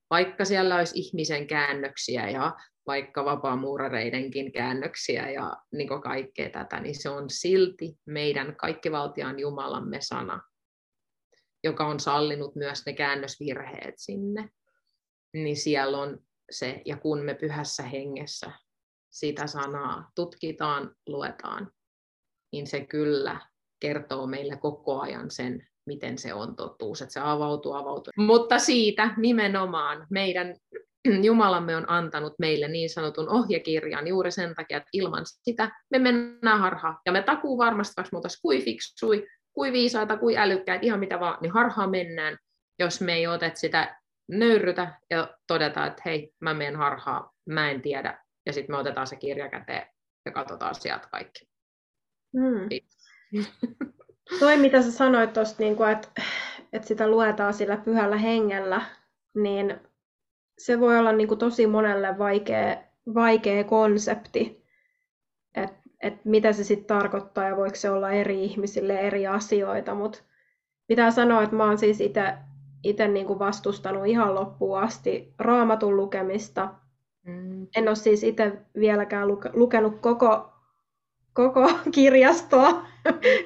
Vaikka siellä olisi ihmisen käännöksiä ja vaikka vapaamuurareidenkin käännöksiä ja niin kaikkea tätä, niin se on silti meidän kaikkivaltiaan Jumalamme sana, joka on sallinut myös ne käännösvirheet sinne. Niin siellä on se, ja kun me pyhässä hengessä sitä sanaa tutkitaan, luetaan, niin se kyllä kertoo meille koko ajan sen, miten se on totuus, että se avautuu, avautuu. Mutta siitä nimenomaan meidän Jumalamme on antanut meille niin sanotun ohjekirjan juuri sen takia, että ilman sitä me mennään harhaan. Ja me takuu varmasti, vaikka me kuin fiksui, kuin viisaita, kuin älykkäitä, ihan mitä vaan, niin harhaan mennään, jos me ei otet sitä nöyrytä ja todeta, että hei, mä menen harhaa, mä en tiedä. Ja sitten me otetaan se kirja käteen ja katsotaan sieltä kaikki. Mm. Toi, mitä sä sanoit tuosta, niin että, että sitä luetaan sillä pyhällä hengellä, niin se voi olla niin kuin tosi monelle vaikea, vaikea konsepti, että et mitä se sitten tarkoittaa ja voiko se olla eri ihmisille eri asioita, mutta pitää sanoa, että mä oon siis itse niin vastustanut ihan loppuun asti raamatun lukemista. Mm. En ole siis itse vieläkään lukenut koko koko kirjastoa,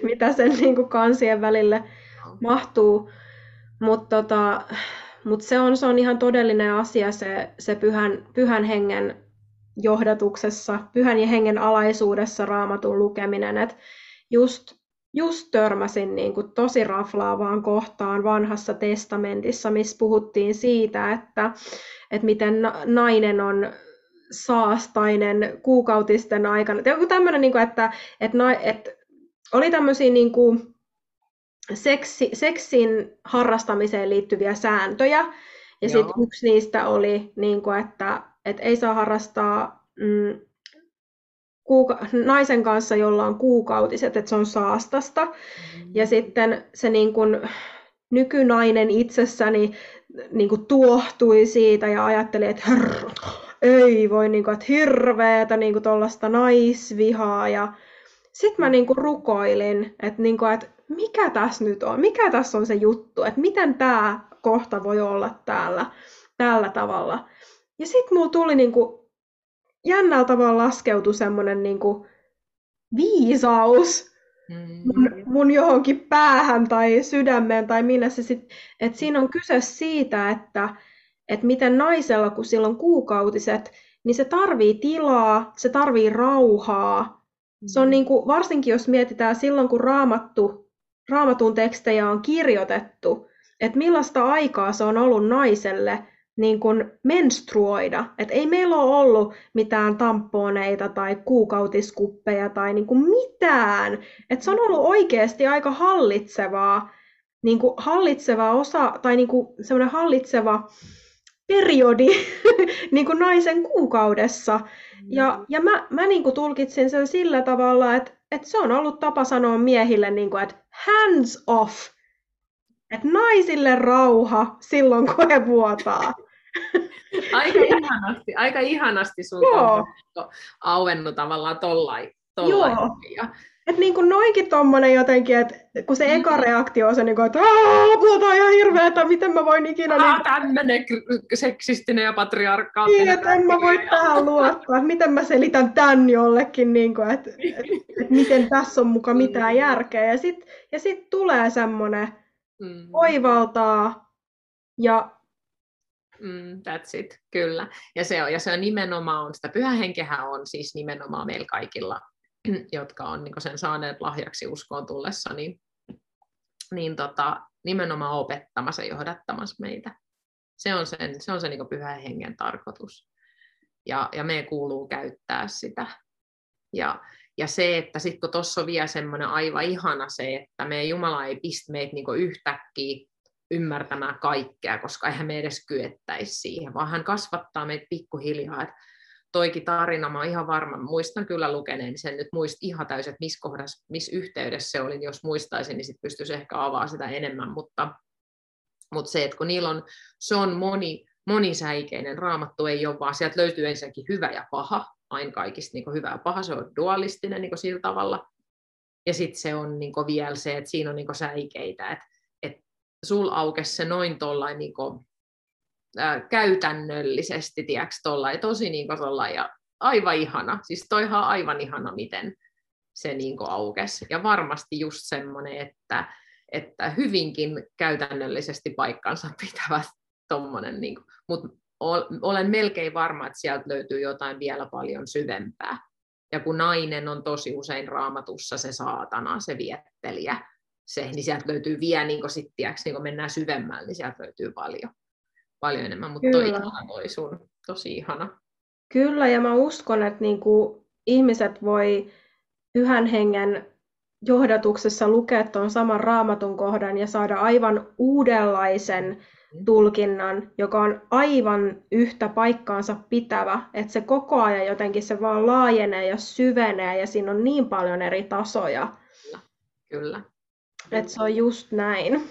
mitä sen niin kuin kansien välille mahtuu. Mutta tota, mut se, on, se on ihan todellinen asia se, se pyhän, pyhän hengen johdatuksessa, pyhän ja hengen alaisuudessa raamatun lukeminen. Et just, just törmäsin niin kuin tosi raflaavaan kohtaan vanhassa testamentissa, missä puhuttiin siitä, että, että miten nainen on saastainen kuukautisten aikana. Joku tämmöinen, niin kuin, että, että, että oli tämmöisiä niin kuin seksi, seksin harrastamiseen liittyviä sääntöjä. Ja sitten yksi niistä oli, niin kuin, että, että ei saa harrastaa mm, kuuka- naisen kanssa, jolla on kuukautiset, että se on saastasta. Ja Mm. sitten se niin kuin, nykynainen itsessäni niin kuin tuohtui siitä ja ajatteli, että ei voi, niin kuin, että hirveetä niin tuollaista naisvihaa. Ja sitten mä niin kuin rukoilin, että, niin kuin, että mikä tässä nyt on, mikä tässä on se juttu, että miten tämä kohta voi olla täällä tällä tavalla. Ja sitten mulla tuli niin kuin, jännällä tavalla laskeutui semmoinen niin kuin, viisaus mun, Mm. mun johonkin päähän tai sydämeen tai minne se sit, että siinä on kyse siitä, että, että miten naisella, kun sillä on kuukautiset, niin se tarvii tilaa, se tarvii rauhaa. Se on niin kuin, varsinkin jos mietitään silloin, kun raamattu, raamatun tekstejä on kirjoitettu, että millaista aikaa se on ollut naiselle niin kuin menstruoida. Et ei meillä ole ollut mitään tamponeita tai kuukautiskuppeja tai niin kuin mitään. Et se on ollut oikeasti aika hallitsevaa, niin kuin hallitseva osa tai niin kuin semmoinen hallitseva periodi niin kuin naisen kuukaudessa. Ja, ja mä, mä niin kuin tulkitsin sen sillä tavalla, että, että se on ollut tapa sanoa miehille, niin kuin, että hands off. Että naisille rauha silloin, kun he vuotaa. Aika ihanasti, aika ihanasti sulta Joo. on auennut tavallaan tollain. tollain. Ja, Että niin kuin noinkin tommonen jotenkin, että kun se Mm. eka reaktio on se, niin kuin, että aah, puhutaan ihan hirveetä, miten mä voin ikinä... Niin, tämmönen seksistinen ja niin, patriarkaattinen. että en mä voi tähän luottaa, että miten mä selitän tän jollekin, niin kuin, että, että, että miten tässä on muka mitään järkeä. Ja sitten ja sit tulee semmoinen Mm. oivaltaa ja Mm, that's it, kyllä. Ja se on, ja se on nimenomaan, sitä pyhähenkehän on siis nimenomaan meillä kaikilla, jotka on niin sen saaneet lahjaksi uskoon tullessa, niin, niin tota, nimenomaan opettamassa ja johdattamassa meitä. Se on, sen, se on se niin pyhän hengen tarkoitus. Ja, ja meidän kuuluu käyttää sitä. Ja, ja se, että sitten kun tuossa on vielä semmoinen aivan ihana se, että meidän Jumala ei pistä meitä niin yhtäkkiä ymmärtämään kaikkea, koska eihän me edes kyettäisi siihen, vaan hän kasvattaa meitä pikkuhiljaa. Että toikin tarina, mä ihan varma, muistan kyllä lukeneeni sen nyt muist ihan täysin, että missä kohdassa, missä yhteydessä se oli, jos muistaisin, niin sitten pystyisi ehkä avaamaan sitä enemmän, mutta, mutta se, että kun niillä on, se on moni, monisäikeinen, raamattu ei ole vaan, sieltä löytyy ensinnäkin hyvä ja paha, aina kaikista niin hyvä ja paha, se on dualistinen niin sillä tavalla, ja sitten se on niin vielä se, että siinä on niin säikeitä, että, että sul aukesi se noin tollain niin ää, käytännöllisesti, tiedätkö, tollain, tosi niin kuin ja aivan ihana, siis toihan aivan ihana, miten se niin kuin aukesi, ja varmasti just semmoinen, että, että hyvinkin käytännöllisesti paikkansa pitävä tommonen, niin mutta olen melkein varma, että sieltä löytyy jotain vielä paljon syvempää. Ja kun nainen on tosi usein raamatussa se saatana, se viettelijä, se, niin sieltä löytyy vielä, niin kun sit, tiiäks, niin kun mennään syvemmälle, niin sieltä löytyy paljon, paljon enemmän. Mutta toi, Kyllä. ihana toi sun, tosi ihana. Kyllä, ja mä uskon, että niin kuin ihmiset voi pyhän hengen johdatuksessa lukea tuon saman raamatun kohdan ja saada aivan uudenlaisen tulkinnan, joka on aivan yhtä paikkaansa pitävä, että se koko ajan jotenkin se vaan laajenee ja syvenee ja siinä on niin paljon eri tasoja, Kyllä. että se on just näin.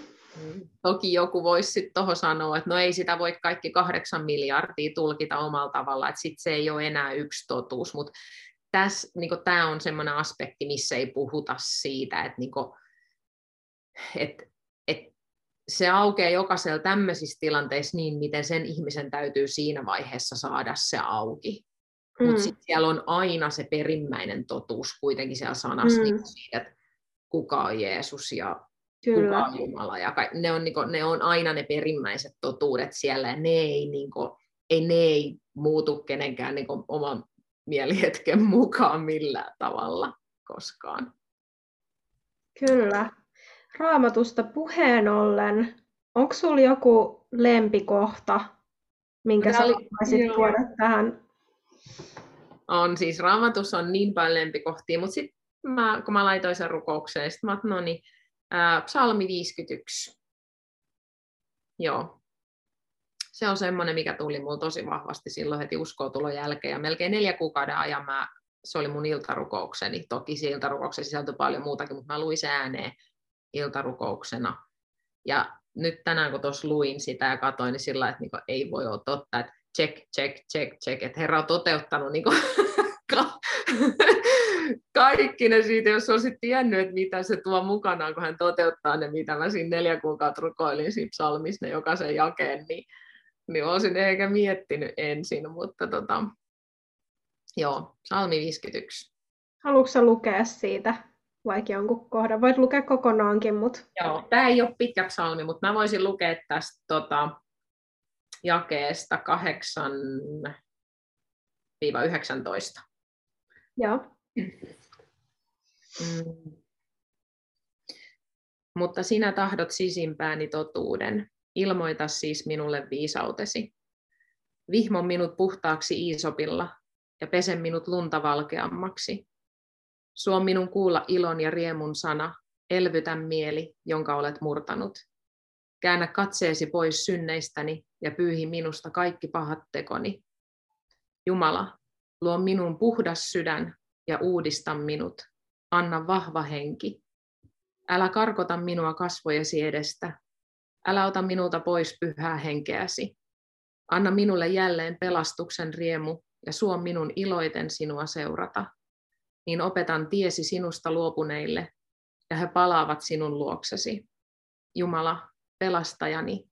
Toki joku voisi sitten tuohon sanoa, että no ei sitä voi kaikki kahdeksan miljardia tulkita omalla tavalla, että sitten se ei ole enää yksi totuus, mutta niin tämä on semmoinen aspekti, missä ei puhuta siitä, että niinku, et, et se aukeaa jokaisella tämmöisissä tilanteissa niin, miten sen ihmisen täytyy siinä vaiheessa saada se auki. Mm. Mutta sitten siellä on aina se perimmäinen totuus kuitenkin siellä sanassa mm. niin siitä, että kuka on Jeesus ja Kyllä. kuka on Jumala. Ja ka- ne, on, niin kuin, ne on aina ne perimmäiset totuudet siellä ja ne ei, niin kuin, ei, ne ei muutu kenenkään niin kuin, oman mielihetken mukaan millään tavalla koskaan. Kyllä. Raamatusta puheen ollen, onko sinulla joku lempikohta, minkä sä haluaisit tuoda tähän? On siis, raamatus on niin paljon lempikohtia, mutta sitten mä, kun mä laitoin sen rukoukseen, sitten mä no niin, ää, psalmi 51. Joo. Se on semmoinen, mikä tuli mulle tosi vahvasti silloin heti uskootulon jälkeen. Ja melkein neljä kuukauden ajan mä se oli mun iltarukoukseni. Toki se iltarukouksen sisältö paljon muutakin, mutta mä luin se ääneen iltarukouksena. Ja nyt tänään kun tuossa luin sitä ja katsoin, niin sillä että niinku ei voi olla totta, että check, check, check, check, että Herra on toteuttanut niinku kaikki ne siitä, jos olisit tiennyt, että mitä se tuo mukanaan, kun hän toteuttaa ne, mitä mä siinä neljä kuukautta rukoilin siinä psalmissa, ne jokaisen jakeen, niin, niin olisin ehkä miettinyt ensin, mutta tota, joo, psalmi 51. Haluatko lukea siitä vaikka jonkun kohdan? Voit lukea kokonaankin, mutta... Joo, tämä ei ole pitkä psalmi, mutta mä voisin lukea tästä tota, jakeesta 8-19. Joo. Mm. Mutta sinä tahdot sisimpääni totuuden. Ilmoita siis minulle viisautesi. Vihmo minut puhtaaksi Iisopilla ja pese minut lunta valkeammaksi. Suo minun kuulla ilon ja riemun sana, elvytä mieli, jonka olet murtanut. Käännä katseesi pois synneistäni ja pyyhi minusta kaikki pahat tekoni. Jumala, luo minun puhdas sydän ja uudista minut. Anna vahva henki. Älä karkota minua kasvojesi edestä. Älä ota minulta pois pyhää henkeäsi. Anna minulle jälleen pelastuksen riemu ja suo minun iloiten sinua seurata. Niin opetan tiesi sinusta luopuneille ja he palaavat sinun luoksesi. Jumala, pelastajani,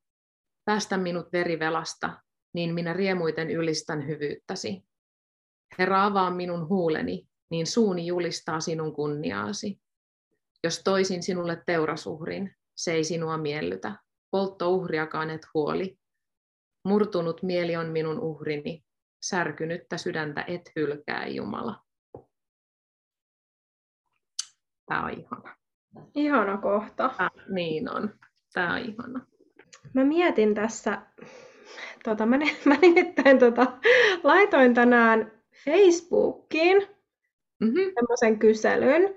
päästä minut verivelasta, niin minä riemuiten ylistän hyvyyttäsi. Herra, avaa minun huuleni, niin suuni julistaa sinun kunniaasi. Jos toisin sinulle teurasuhrin, se ei sinua miellytä. Polttouhriakaan et huoli. Murtunut mieli on minun uhrini. Särkynyttä sydäntä et hylkää, Jumala. Tämä on ihana. Ihana kohta. Tämä, niin on. Tämä on ihana. Mä mietin tässä, tota, mä, mä nimittäin tota, laitoin tänään Facebookiin mm-hmm. semmoisen kyselyn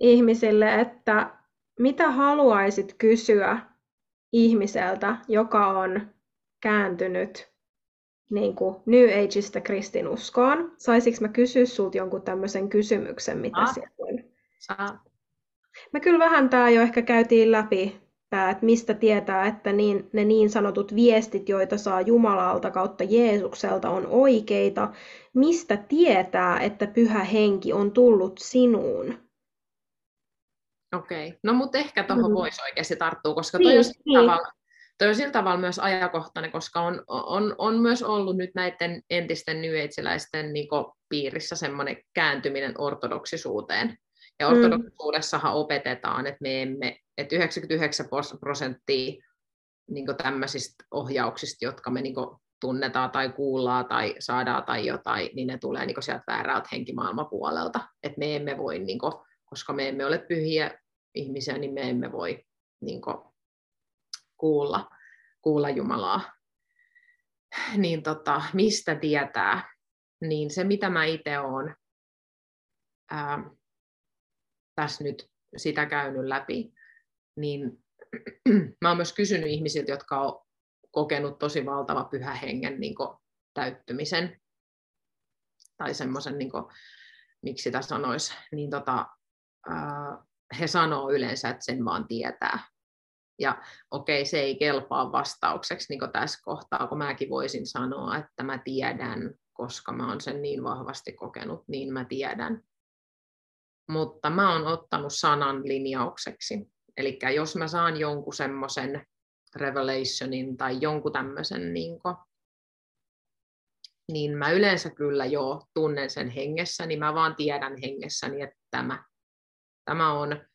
ihmisille, että mitä haluaisit kysyä ihmiseltä, joka on kääntynyt niin kuin New Ageista kristinuskoon. Saisinko mä kysyä sulta jonkun tämmöisen kysymyksen, mitä ah, siellä on? Saat. Me kyllä vähän tämä jo ehkä käytiin läpi että mistä tietää, että niin, ne niin sanotut viestit, joita saa Jumalalta kautta Jeesukselta, on oikeita. Mistä tietää, että pyhä henki on tullut sinuun? Okei, okay. no mutta ehkä tuohon mm. voisi oikeasti tarttua, koska toi, niin, on niin. tavalla, toi on sillä tavalla myös ajankohtainen, koska on, on, on myös ollut nyt näiden entisten New niin piirissä semmoinen kääntyminen ortodoksisuuteen. Ja mm. ortodoksisuudessahan opetetaan, että me emme, että 99 prosenttia niin tämmöisistä ohjauksista, jotka me niin tunnetaan tai kuullaan tai saadaan tai jotain, niin ne tulee niin sieltä väärältä henkimaailmapuolelta. Että me emme voi, niin kuin, koska me emme ole pyhiä ihmisiä, niin me emme voi niin kuin, kuulla, kuulla Jumalaa. Niin tota, mistä tietää? Niin se, mitä mä itse olen tässä nyt sitä käynyt läpi, niin mä oon myös kysynyt ihmisiltä, jotka on kokenut tosi valtava pyhä hengen niin täyttymisen tai semmoisen, niin miksi sitä sanoisi, niin tota, ää, he sanoo yleensä, että sen vaan tietää. Ja okei, se ei kelpaa vastaukseksi niin tässä kohtaa, kun mäkin voisin sanoa, että mä tiedän, koska mä oon sen niin vahvasti kokenut, niin mä tiedän mutta mä oon ottanut sanan linjaukseksi. Eli jos mä saan jonkun semmoisen revelationin tai jonkun tämmöisen, niin, niin mä yleensä kyllä jo tunnen sen hengessä, niin mä vaan tiedän hengessäni, että tämä, tämä on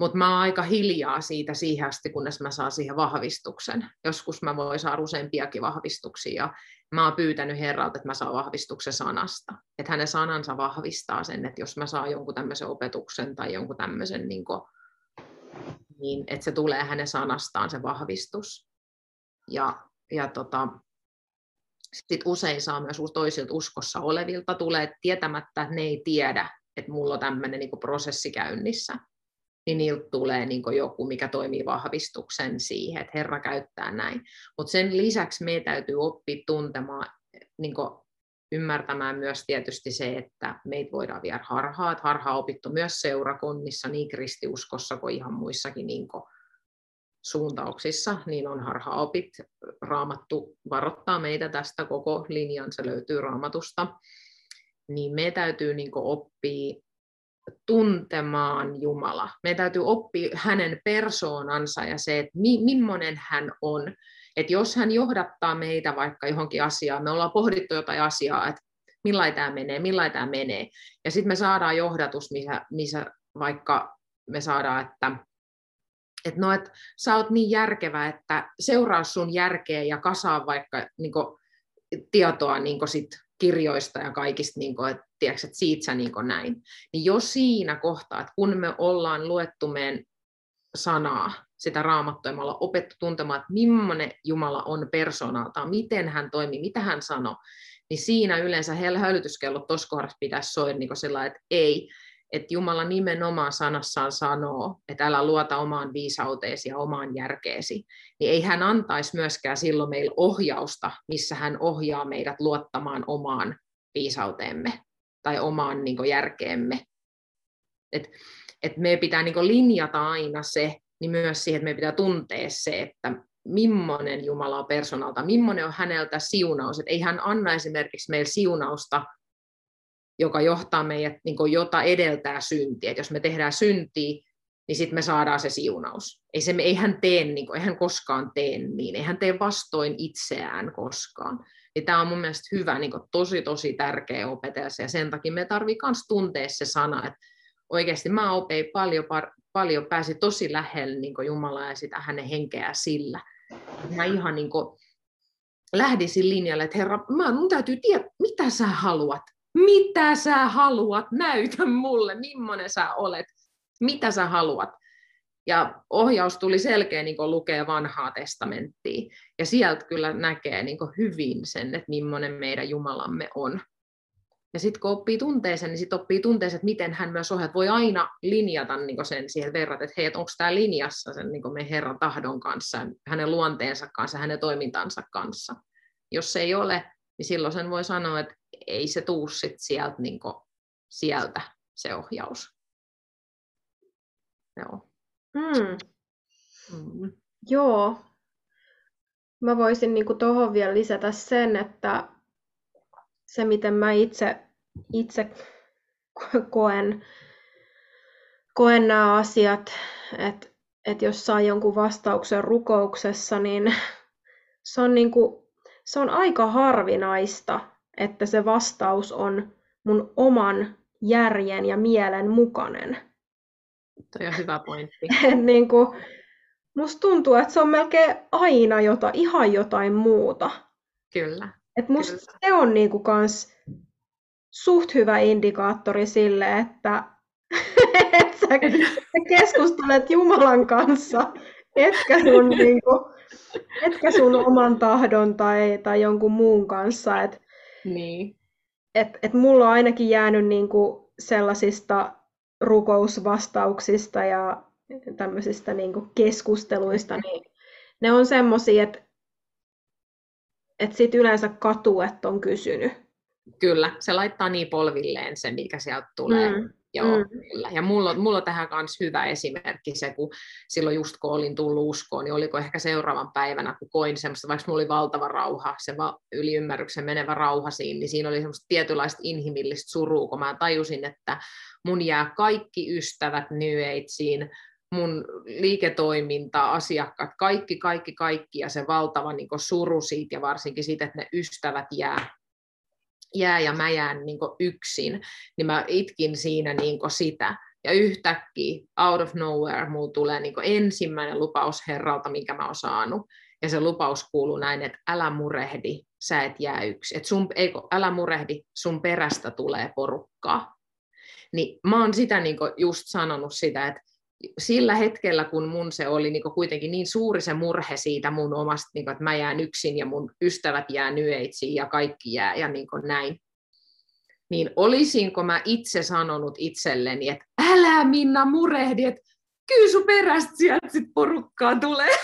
mutta mä oon aika hiljaa siitä siihen asti, kunnes mä saan siihen vahvistuksen. Joskus mä voin saada useampiakin vahvistuksia. Ja mä oon pyytänyt Herralta, että mä saan vahvistuksen sanasta. Että hänen sanansa vahvistaa sen, että jos mä saan jonkun tämmöisen opetuksen tai jonkun tämmöisen, niin, kuin, niin että se tulee hänen sanastaan se vahvistus. Ja, ja tota, sit usein saa myös toisilta uskossa olevilta, tulee tietämättä, että ne ei tiedä, että mulla on tämmöinen niin prosessi käynnissä niin niiltä tulee niin joku, mikä toimii vahvistuksen siihen, että Herra käyttää näin. Mutta sen lisäksi meidän täytyy oppia tuntemaan niin ymmärtämään myös tietysti se, että meitä voidaan viedä harhaa, että harhaa opittu myös seurakunnissa, niin kristiuskossa kuin ihan muissakin niin kuin suuntauksissa, niin on harhaopit. Raamattu varoittaa meitä tästä koko linjan, se löytyy raamatusta. Niin me täytyy niin oppia tuntemaan Jumala. Meidän täytyy oppia hänen persoonansa ja se, että mi- millainen hän on. Että jos hän johdattaa meitä vaikka johonkin asiaan, me ollaan pohdittu jotain asiaa, että millainen tämä menee, millainen tämä menee. Ja sitten me saadaan johdatus, missä, missä vaikka me saadaan, että että no, et sä oot niin järkevä, että seuraa sun järkeä ja kasaa vaikka niin tietoa niin sit kirjoista ja kaikista, niin kuin, että, tiedätkö, että siitä sä niin näin. Niin jo siinä kohtaa, että kun me ollaan luettu meidän sanaa, sitä raamattua, me ollaan opettu tuntemaan, että millainen Jumala on persoonaltaan, miten hän toimii, mitä hän sanoo, niin siinä yleensä hälytyskellot tuossa kohdassa pitäisi soida niin sillä että ei, että Jumala nimenomaan sanassaan sanoo, että älä luota omaan viisauteesi ja omaan järkeesi, niin ei hän antaisi myöskään silloin meille ohjausta, missä hän ohjaa meidät luottamaan omaan viisauteemme tai omaan niin järkeemme. Et, et me pitää niin linjata aina se, niin myös siihen, että me pitää tuntea se, että millainen Jumala on persoonalta, millainen on häneltä siunaus. Että ei hän anna esimerkiksi meille siunausta joka johtaa meidät, niin kuin, jota edeltää synti. Et jos me tehdään syntiä, niin sitten me saadaan se siunaus. Ei, se, ei hän tee, niin kuin, ei hän koskaan tee niin, ei hän tee vastoin itseään koskaan. Niin tämä on mun mielestä hyvä, niin kuin, tosi tosi tärkeä opetella ja sen takia me tarvitsemme myös tuntea se sana, että oikeasti mä opin paljon, paljon pääsi tosi lähelle niin Jumalaa ja sitä hänen henkeä sillä. Mä ihan niin kuin, lähdisin linjalle, että Herra, mä, mun täytyy tietää, mitä sä haluat mitä sä haluat, näytä mulle, millainen sä olet, mitä sä haluat. Ja ohjaus tuli selkeä, niin kun lukee vanhaa testamenttia. Ja sieltä kyllä näkee niin hyvin sen, että millainen meidän Jumalamme on. Ja sitten kun oppii tunteeseen, niin sitten oppii tunteeseen, että miten hän myös ohjaa. Voi aina linjata niin sen siihen verran, että hei, että onko tämä linjassa sen niin meidän Herran tahdon kanssa, hänen luonteensa kanssa, hänen toimintansa kanssa. Jos se ei ole, niin silloin sen voi sanoa, että ei se tuu sit sieltä, niin kuin, sieltä se ohjaus. Joo. Mm. Mm. Joo. Mä voisin niin tuohon vielä lisätä sen, että se miten mä itse, itse koen, koen nämä asiat, että, että jos saa jonkun vastauksen rukouksessa, niin se on, niin kuin, se on aika harvinaista, että se vastaus on mun oman järjen ja mielen mukainen. Toi on hyvä pointti. niin kuin, musta tuntuu, että se on melkein aina jota, ihan jotain muuta. Kyllä. Et musta Kyllä. se on niinku kans suht hyvä indikaattori sille, että et sä, sä keskustelet Jumalan kanssa, etkä sun, niinku, etkä sun oman tahdon tai, tai jonkun muun kanssa. Et niin. Et, et mulla on ainakin jäänyt niinku sellaisista rukousvastauksista ja tämmöisistä niinku keskusteluista, niin ne on semmoisia, että et sit yleensä katuu, että on kysynyt. Kyllä, se laittaa niin polvilleen se, mikä sieltä tulee. Mm. Joo, mm. kyllä. Ja mulla, mulla on tähän myös hyvä esimerkki se, kun silloin just kun olin tullut uskoon, niin oliko ehkä seuraavan päivänä, kun koin semmoista, vaikka mulla oli valtava rauha, se va- yliymmärryksen menevä rauha siinä, niin siinä oli semmoista tietynlaista inhimillistä surua, kun mä tajusin, että mun jää kaikki ystävät New Ageen, mun liiketoiminta, asiakkaat, kaikki, kaikki, kaikki, ja se valtava niin suru siitä, ja varsinkin siitä, että ne ystävät jää jää ja mä jään niin yksin, niin mä itkin siinä niin sitä. Ja yhtäkkiä, out of nowhere, mulla tulee niin ensimmäinen lupaus Herralta, minkä mä oon saanut. Ja se lupaus kuuluu näin, että älä murehdi, sä et jää yksi. Et sun, ei, älä murehdi, sun perästä tulee porukkaa. Niin mä oon sitä niin just sanonut sitä, että sillä hetkellä, kun mun se oli niin kuitenkin niin suuri se murhe siitä mun omasta, niin kuin, että mä jään yksin ja mun ystävät jää nyeitsiin ja kaikki jää ja niin näin, niin olisinko mä itse sanonut itselleni, että älä Minna murehdi, että kyllä sun perästä sieltä sit porukkaa tulee.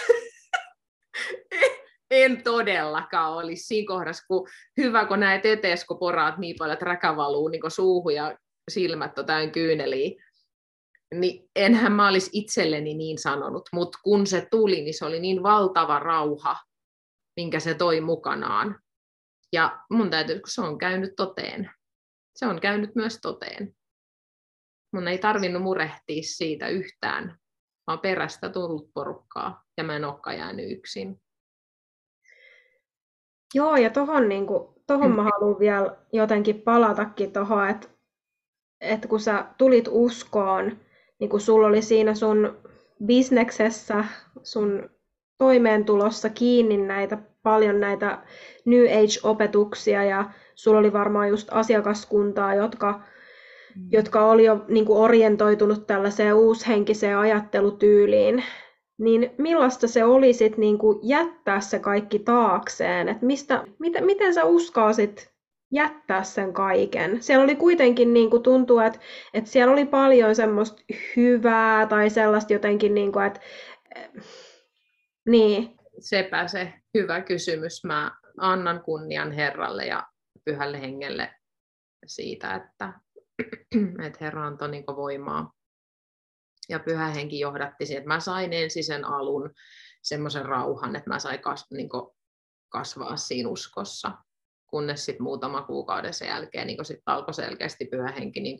en todellakaan olisi siinä kohdassa, kun hyvä, kun näet etees, kun poraat niin paljon, että räkä valuu niin suuhun ja silmät on täynnä kyyneliä, niin enhän mä olisi itselleni niin sanonut, mutta kun se tuli, niin se oli niin valtava rauha, minkä se toi mukanaan. Ja mun täytyy, kun se on käynyt toteen. Se on käynyt myös toteen. Mun ei tarvinnut murehtia siitä yhtään. Mä oon perästä tullut porukkaa ja mä en olekaan jäänyt yksin. Joo, ja tohon, niin kuin, tohon mä haluan vielä jotenkin palatakin tohon, että, että kun sä tulit uskoon, niin kun sulla oli siinä sun bisneksessä, sun toimeentulossa kiinni näitä paljon näitä New Age-opetuksia ja sulla oli varmaan just asiakaskuntaa, jotka, mm. jotka oli jo niin kuin orientoitunut tällaiseen uushenkiseen ajattelutyyliin, niin millaista se oli sit niin kuin jättää se kaikki taakseen? Et mistä, miten, miten sä uskalsit jättää sen kaiken? Siellä oli kuitenkin niin kuin tuntuu, että, että siellä oli paljon semmoista hyvää tai sellaista jotenkin, niin kuin, että niin. Sepä se hyvä kysymys. Mä annan kunnian Herralle ja pyhälle hengelle siitä, että, että Herra antoi niin voimaa. Ja pyhä henki johdatti siihen, että mä sain ensin sen alun, semmoisen rauhan, että mä sain kas, niin kasvaa siinä uskossa. Kunnes sitten muutama kuukauden sen jälkeen niin sit alkoi selkeästi pyhä henki niin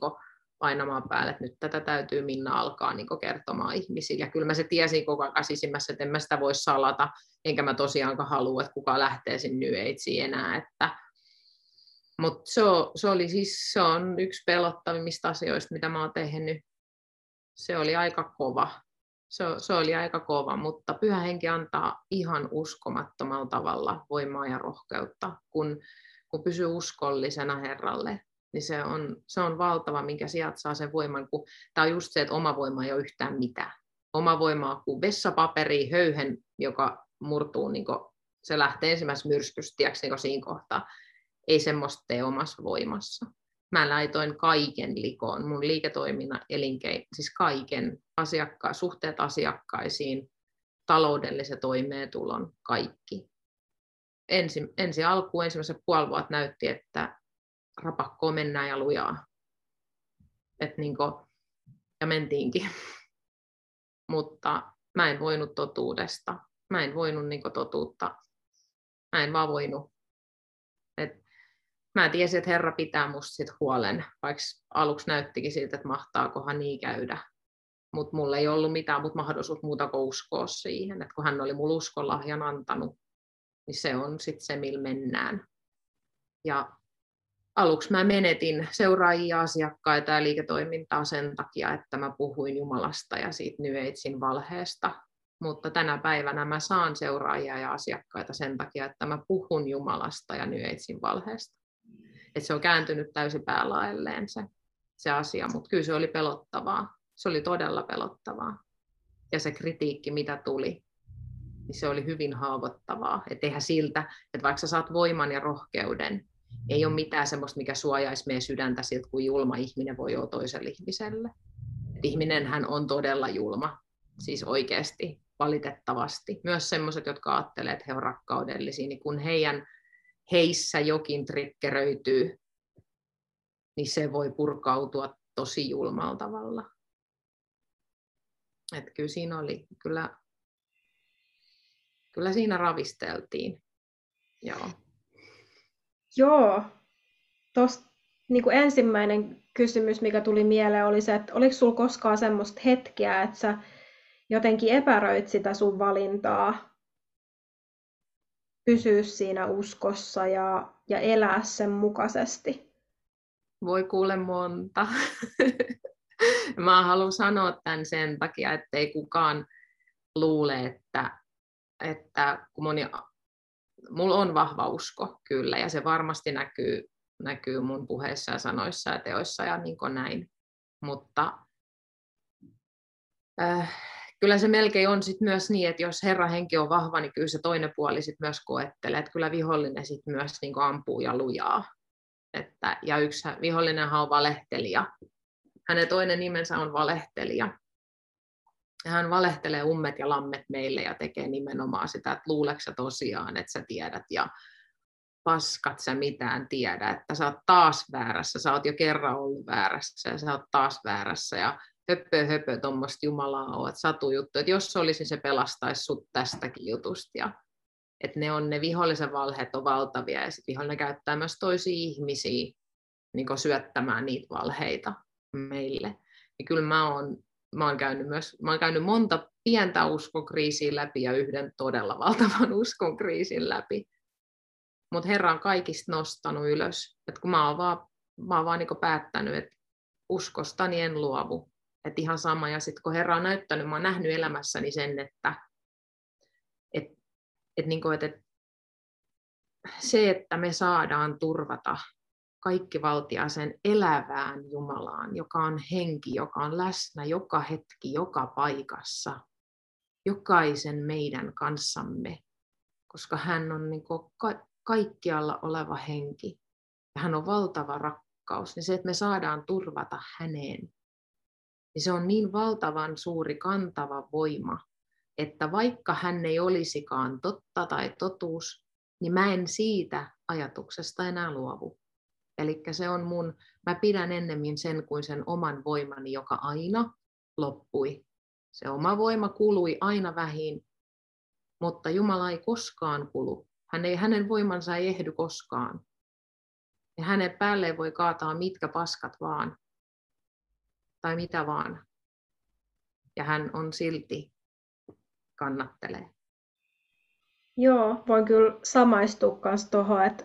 painamaan päälle, että nyt tätä täytyy Minna alkaa niin kertomaan ihmisille. Ja kyllä mä se tiesin koko ajan sisimmässä, että en mä sitä voi salata, enkä mä tosiaankaan halua, että kuka lähtee sinne New Ageen enää. Että... Mutta se, se, oli siis, se on yksi pelottavimmista asioista, mitä mä oon tehnyt. Se oli aika kova. Se, se oli aika kova, mutta pyhä henki antaa ihan uskomattomalla tavalla voimaa ja rohkeutta, kun, kun pysyy uskollisena Herralle niin se on, se on valtava, minkä sieltä saa sen voiman, kun tämä on just se, että oma voima ei ole yhtään mitään. Oma voima on kuin vessapaperi, höyhen, joka murtuu, niin kuin, se lähtee ensimmäisessä myrskystä, niin siinä kohtaa. Ei semmoista tee omassa voimassa. Mä laitoin kaiken likoon, mun liiketoiminnan elinkein, siis kaiken, asiakka- suhteet asiakkaisiin, taloudellisen toimeentulon, kaikki. Ensi, ensi alkuun ensimmäiset puoli vuotta näytti, että rapakkoon mennään ja lujaa. Et niin kuin, ja mentiinkin. Mutta mä en voinut totuudesta. Mä en voinut niin totuutta. Mä en vaan voinut. Mä tiesin, että Herra pitää musta sit huolen, vaikka aluksi näyttikin siltä, että mahtaakohan niin käydä. Mutta mulla ei ollut mitään mut mahdollisuutta muuta kuin uskoa siihen, että kun hän oli mulle uskonlahjan antanut, niin se on sitten se, millä mennään. Ja aluksi mä menetin seuraajia, asiakkaita ja liiketoimintaa sen takia, että mä puhuin Jumalasta ja siitä New valheesta. Mutta tänä päivänä mä saan seuraajia ja asiakkaita sen takia, että mä puhun Jumalasta ja New valheesta. Et se on kääntynyt täysin päälaelleen se, se asia, mutta kyllä se oli pelottavaa. Se oli todella pelottavaa. Ja se kritiikki, mitä tuli, niin se oli hyvin haavoittavaa. Että eihän siltä, että vaikka sä saat voiman ja rohkeuden, ei ole mitään sellaista, mikä suojaisi meidän sydäntä siltä, kuin julma ihminen voi olla toiselle ihmiselle. Ihminen hän on todella julma, siis oikeasti, valitettavasti. Myös sellaiset, jotka ajattelee, että he ovat rakkaudellisia, niin kun heidän, heissä jokin triggeröityy, niin se voi purkautua tosi julmalla tavalla. Että kyllä siinä oli, kyllä, kyllä siinä ravisteltiin. Joo. Joo. Tuosta niin kuin ensimmäinen kysymys, mikä tuli mieleen, oli se, että oliko sinulla koskaan semmoista hetkeä, että sä jotenkin epäröit sitä sun valintaa pysyä siinä uskossa ja, ja elää sen mukaisesti? Voi kuule monta. Mä haluan sanoa tämän sen takia, ettei kukaan luule, että, että kun moni mulla on vahva usko kyllä, ja se varmasti näkyy, näkyy mun puheissa ja sanoissa ja teoissa ja niin näin. Mutta äh, kyllä se melkein on sit myös niin, että jos Herran henki on vahva, niin kyllä se toinen puoli sit myös koettelee, että kyllä vihollinen sit myös niin ampuu ja lujaa. Että, ja yksi vihollinenhan on valehtelija. Hänen toinen nimensä on valehtelija. Ja hän valehtelee ummet ja lammet meille ja tekee nimenomaan sitä, että luuleeko tosiaan, että sä tiedät ja paskat sä mitään tiedä, että sä oot taas väärässä, sä oot jo kerran ollut väärässä ja sä oot taas väärässä ja höppö höpö tuommoista Jumalaa oot satujuttu, että jos olisi, se pelastaisi sut tästäkin jutusta. Ja, että ne on ne vihollisen valheet on valtavia ja sitten vihollinen käyttää myös toisia ihmisiä niin syöttämään niitä valheita meille. Ja kyllä mä oon, mä oon käynyt myös, mä oon käynyt monta pientä uskokriisiä läpi ja yhden todella valtavan uskonkriisin läpi. Mutta Herra on kaikista nostanut ylös. Et kun mä oon vaan, mä oon vaan niin päättänyt, että uskostani en luovu. Et ihan sama. Ja sitten kun Herra on näyttänyt, mä oon nähnyt elämässäni sen, että et, et niin kuin, et, et se, että me saadaan turvata kaikki valtiaisen elävään Jumalaan, joka on henki, joka on läsnä joka hetki, joka paikassa, jokaisen meidän kanssamme, koska hän on niin ka- kaikkialla oleva henki ja hän on valtava rakkaus, niin se, että me saadaan turvata häneen, niin se on niin valtavan suuri kantava voima, että vaikka hän ei olisikaan totta tai totuus, niin mä en siitä ajatuksesta enää luovu. Eli se on mun, mä pidän ennemmin sen kuin sen oman voimani, joka aina loppui. Se oma voima kului aina vähin, mutta Jumala ei koskaan kulu. Hän ei, hänen voimansa ei ehdy koskaan. Ja hänen päälleen voi kaataa mitkä paskat vaan, tai mitä vaan. Ja hän on silti kannattelee. Joo, voin kyllä samaistua myös tuohon, että,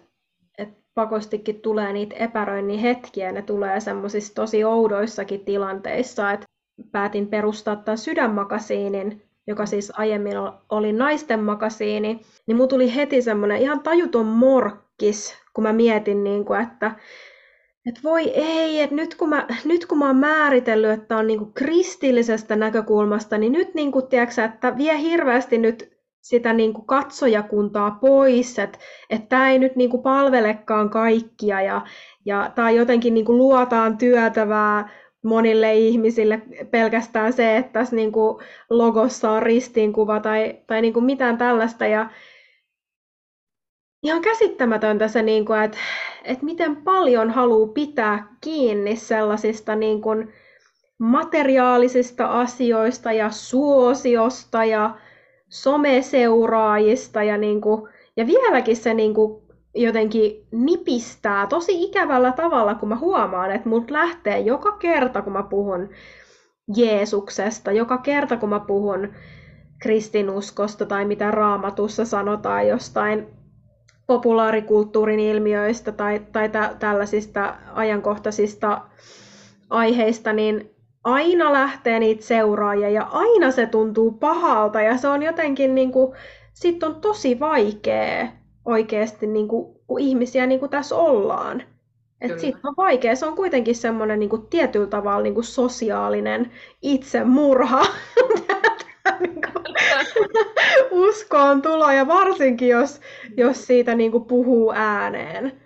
että pakostikin tulee niitä epäröinnin hetkiä. Ne tulee semmoisissa tosi oudoissakin tilanteissa, että päätin perustaa tämän sydänmakasiinin, joka siis aiemmin oli naisten makasiini, niin mulla tuli heti semmoinen ihan tajuton morkkis, kun mä mietin, niin kuin, että et voi ei, että nyt nyt kun mä oon määritellyt, että on niinku kristillisestä näkökulmasta, niin nyt niinku, tiedätkö, että vie hirveästi nyt sitä niinku katsojakuntaa pois, että et tämä ei nyt niinku palvelekaan kaikkia ja, ja tämä jotenkin niinku luotaan työtävää monille ihmisille pelkästään se, että tässä niinku logossa on ristiinkuva tai, tai niinku mitään tällaista. Ja ihan käsittämätöntä se, niinku, että et miten paljon haluaa pitää kiinni sellaisista niinku materiaalisista asioista ja suosiosta ja someseuraajista ja, niinku, ja vieläkin se niinku jotenkin nipistää tosi ikävällä tavalla, kun mä huomaan, että mut lähtee joka kerta, kun mä puhun Jeesuksesta, joka kerta, kun mä puhun kristinuskosta tai mitä raamatussa sanotaan jostain populaarikulttuurin ilmiöistä tai, tai tä, tällaisista ajankohtaisista aiheista, niin aina lähtee niitä seuraajia ja aina se tuntuu pahalta ja se on jotenkin niin kuin, sit on tosi vaikea oikeasti niin kuin, ihmisiä niin kuin tässä ollaan. Et siitä on vaikea. Se on kuitenkin semmoinen niin kuin, tietyllä tavalla niin kuin sosiaalinen itsemurha. niin uskoon tulo ja varsinkin jos, jos siitä niin kuin, puhuu ääneen.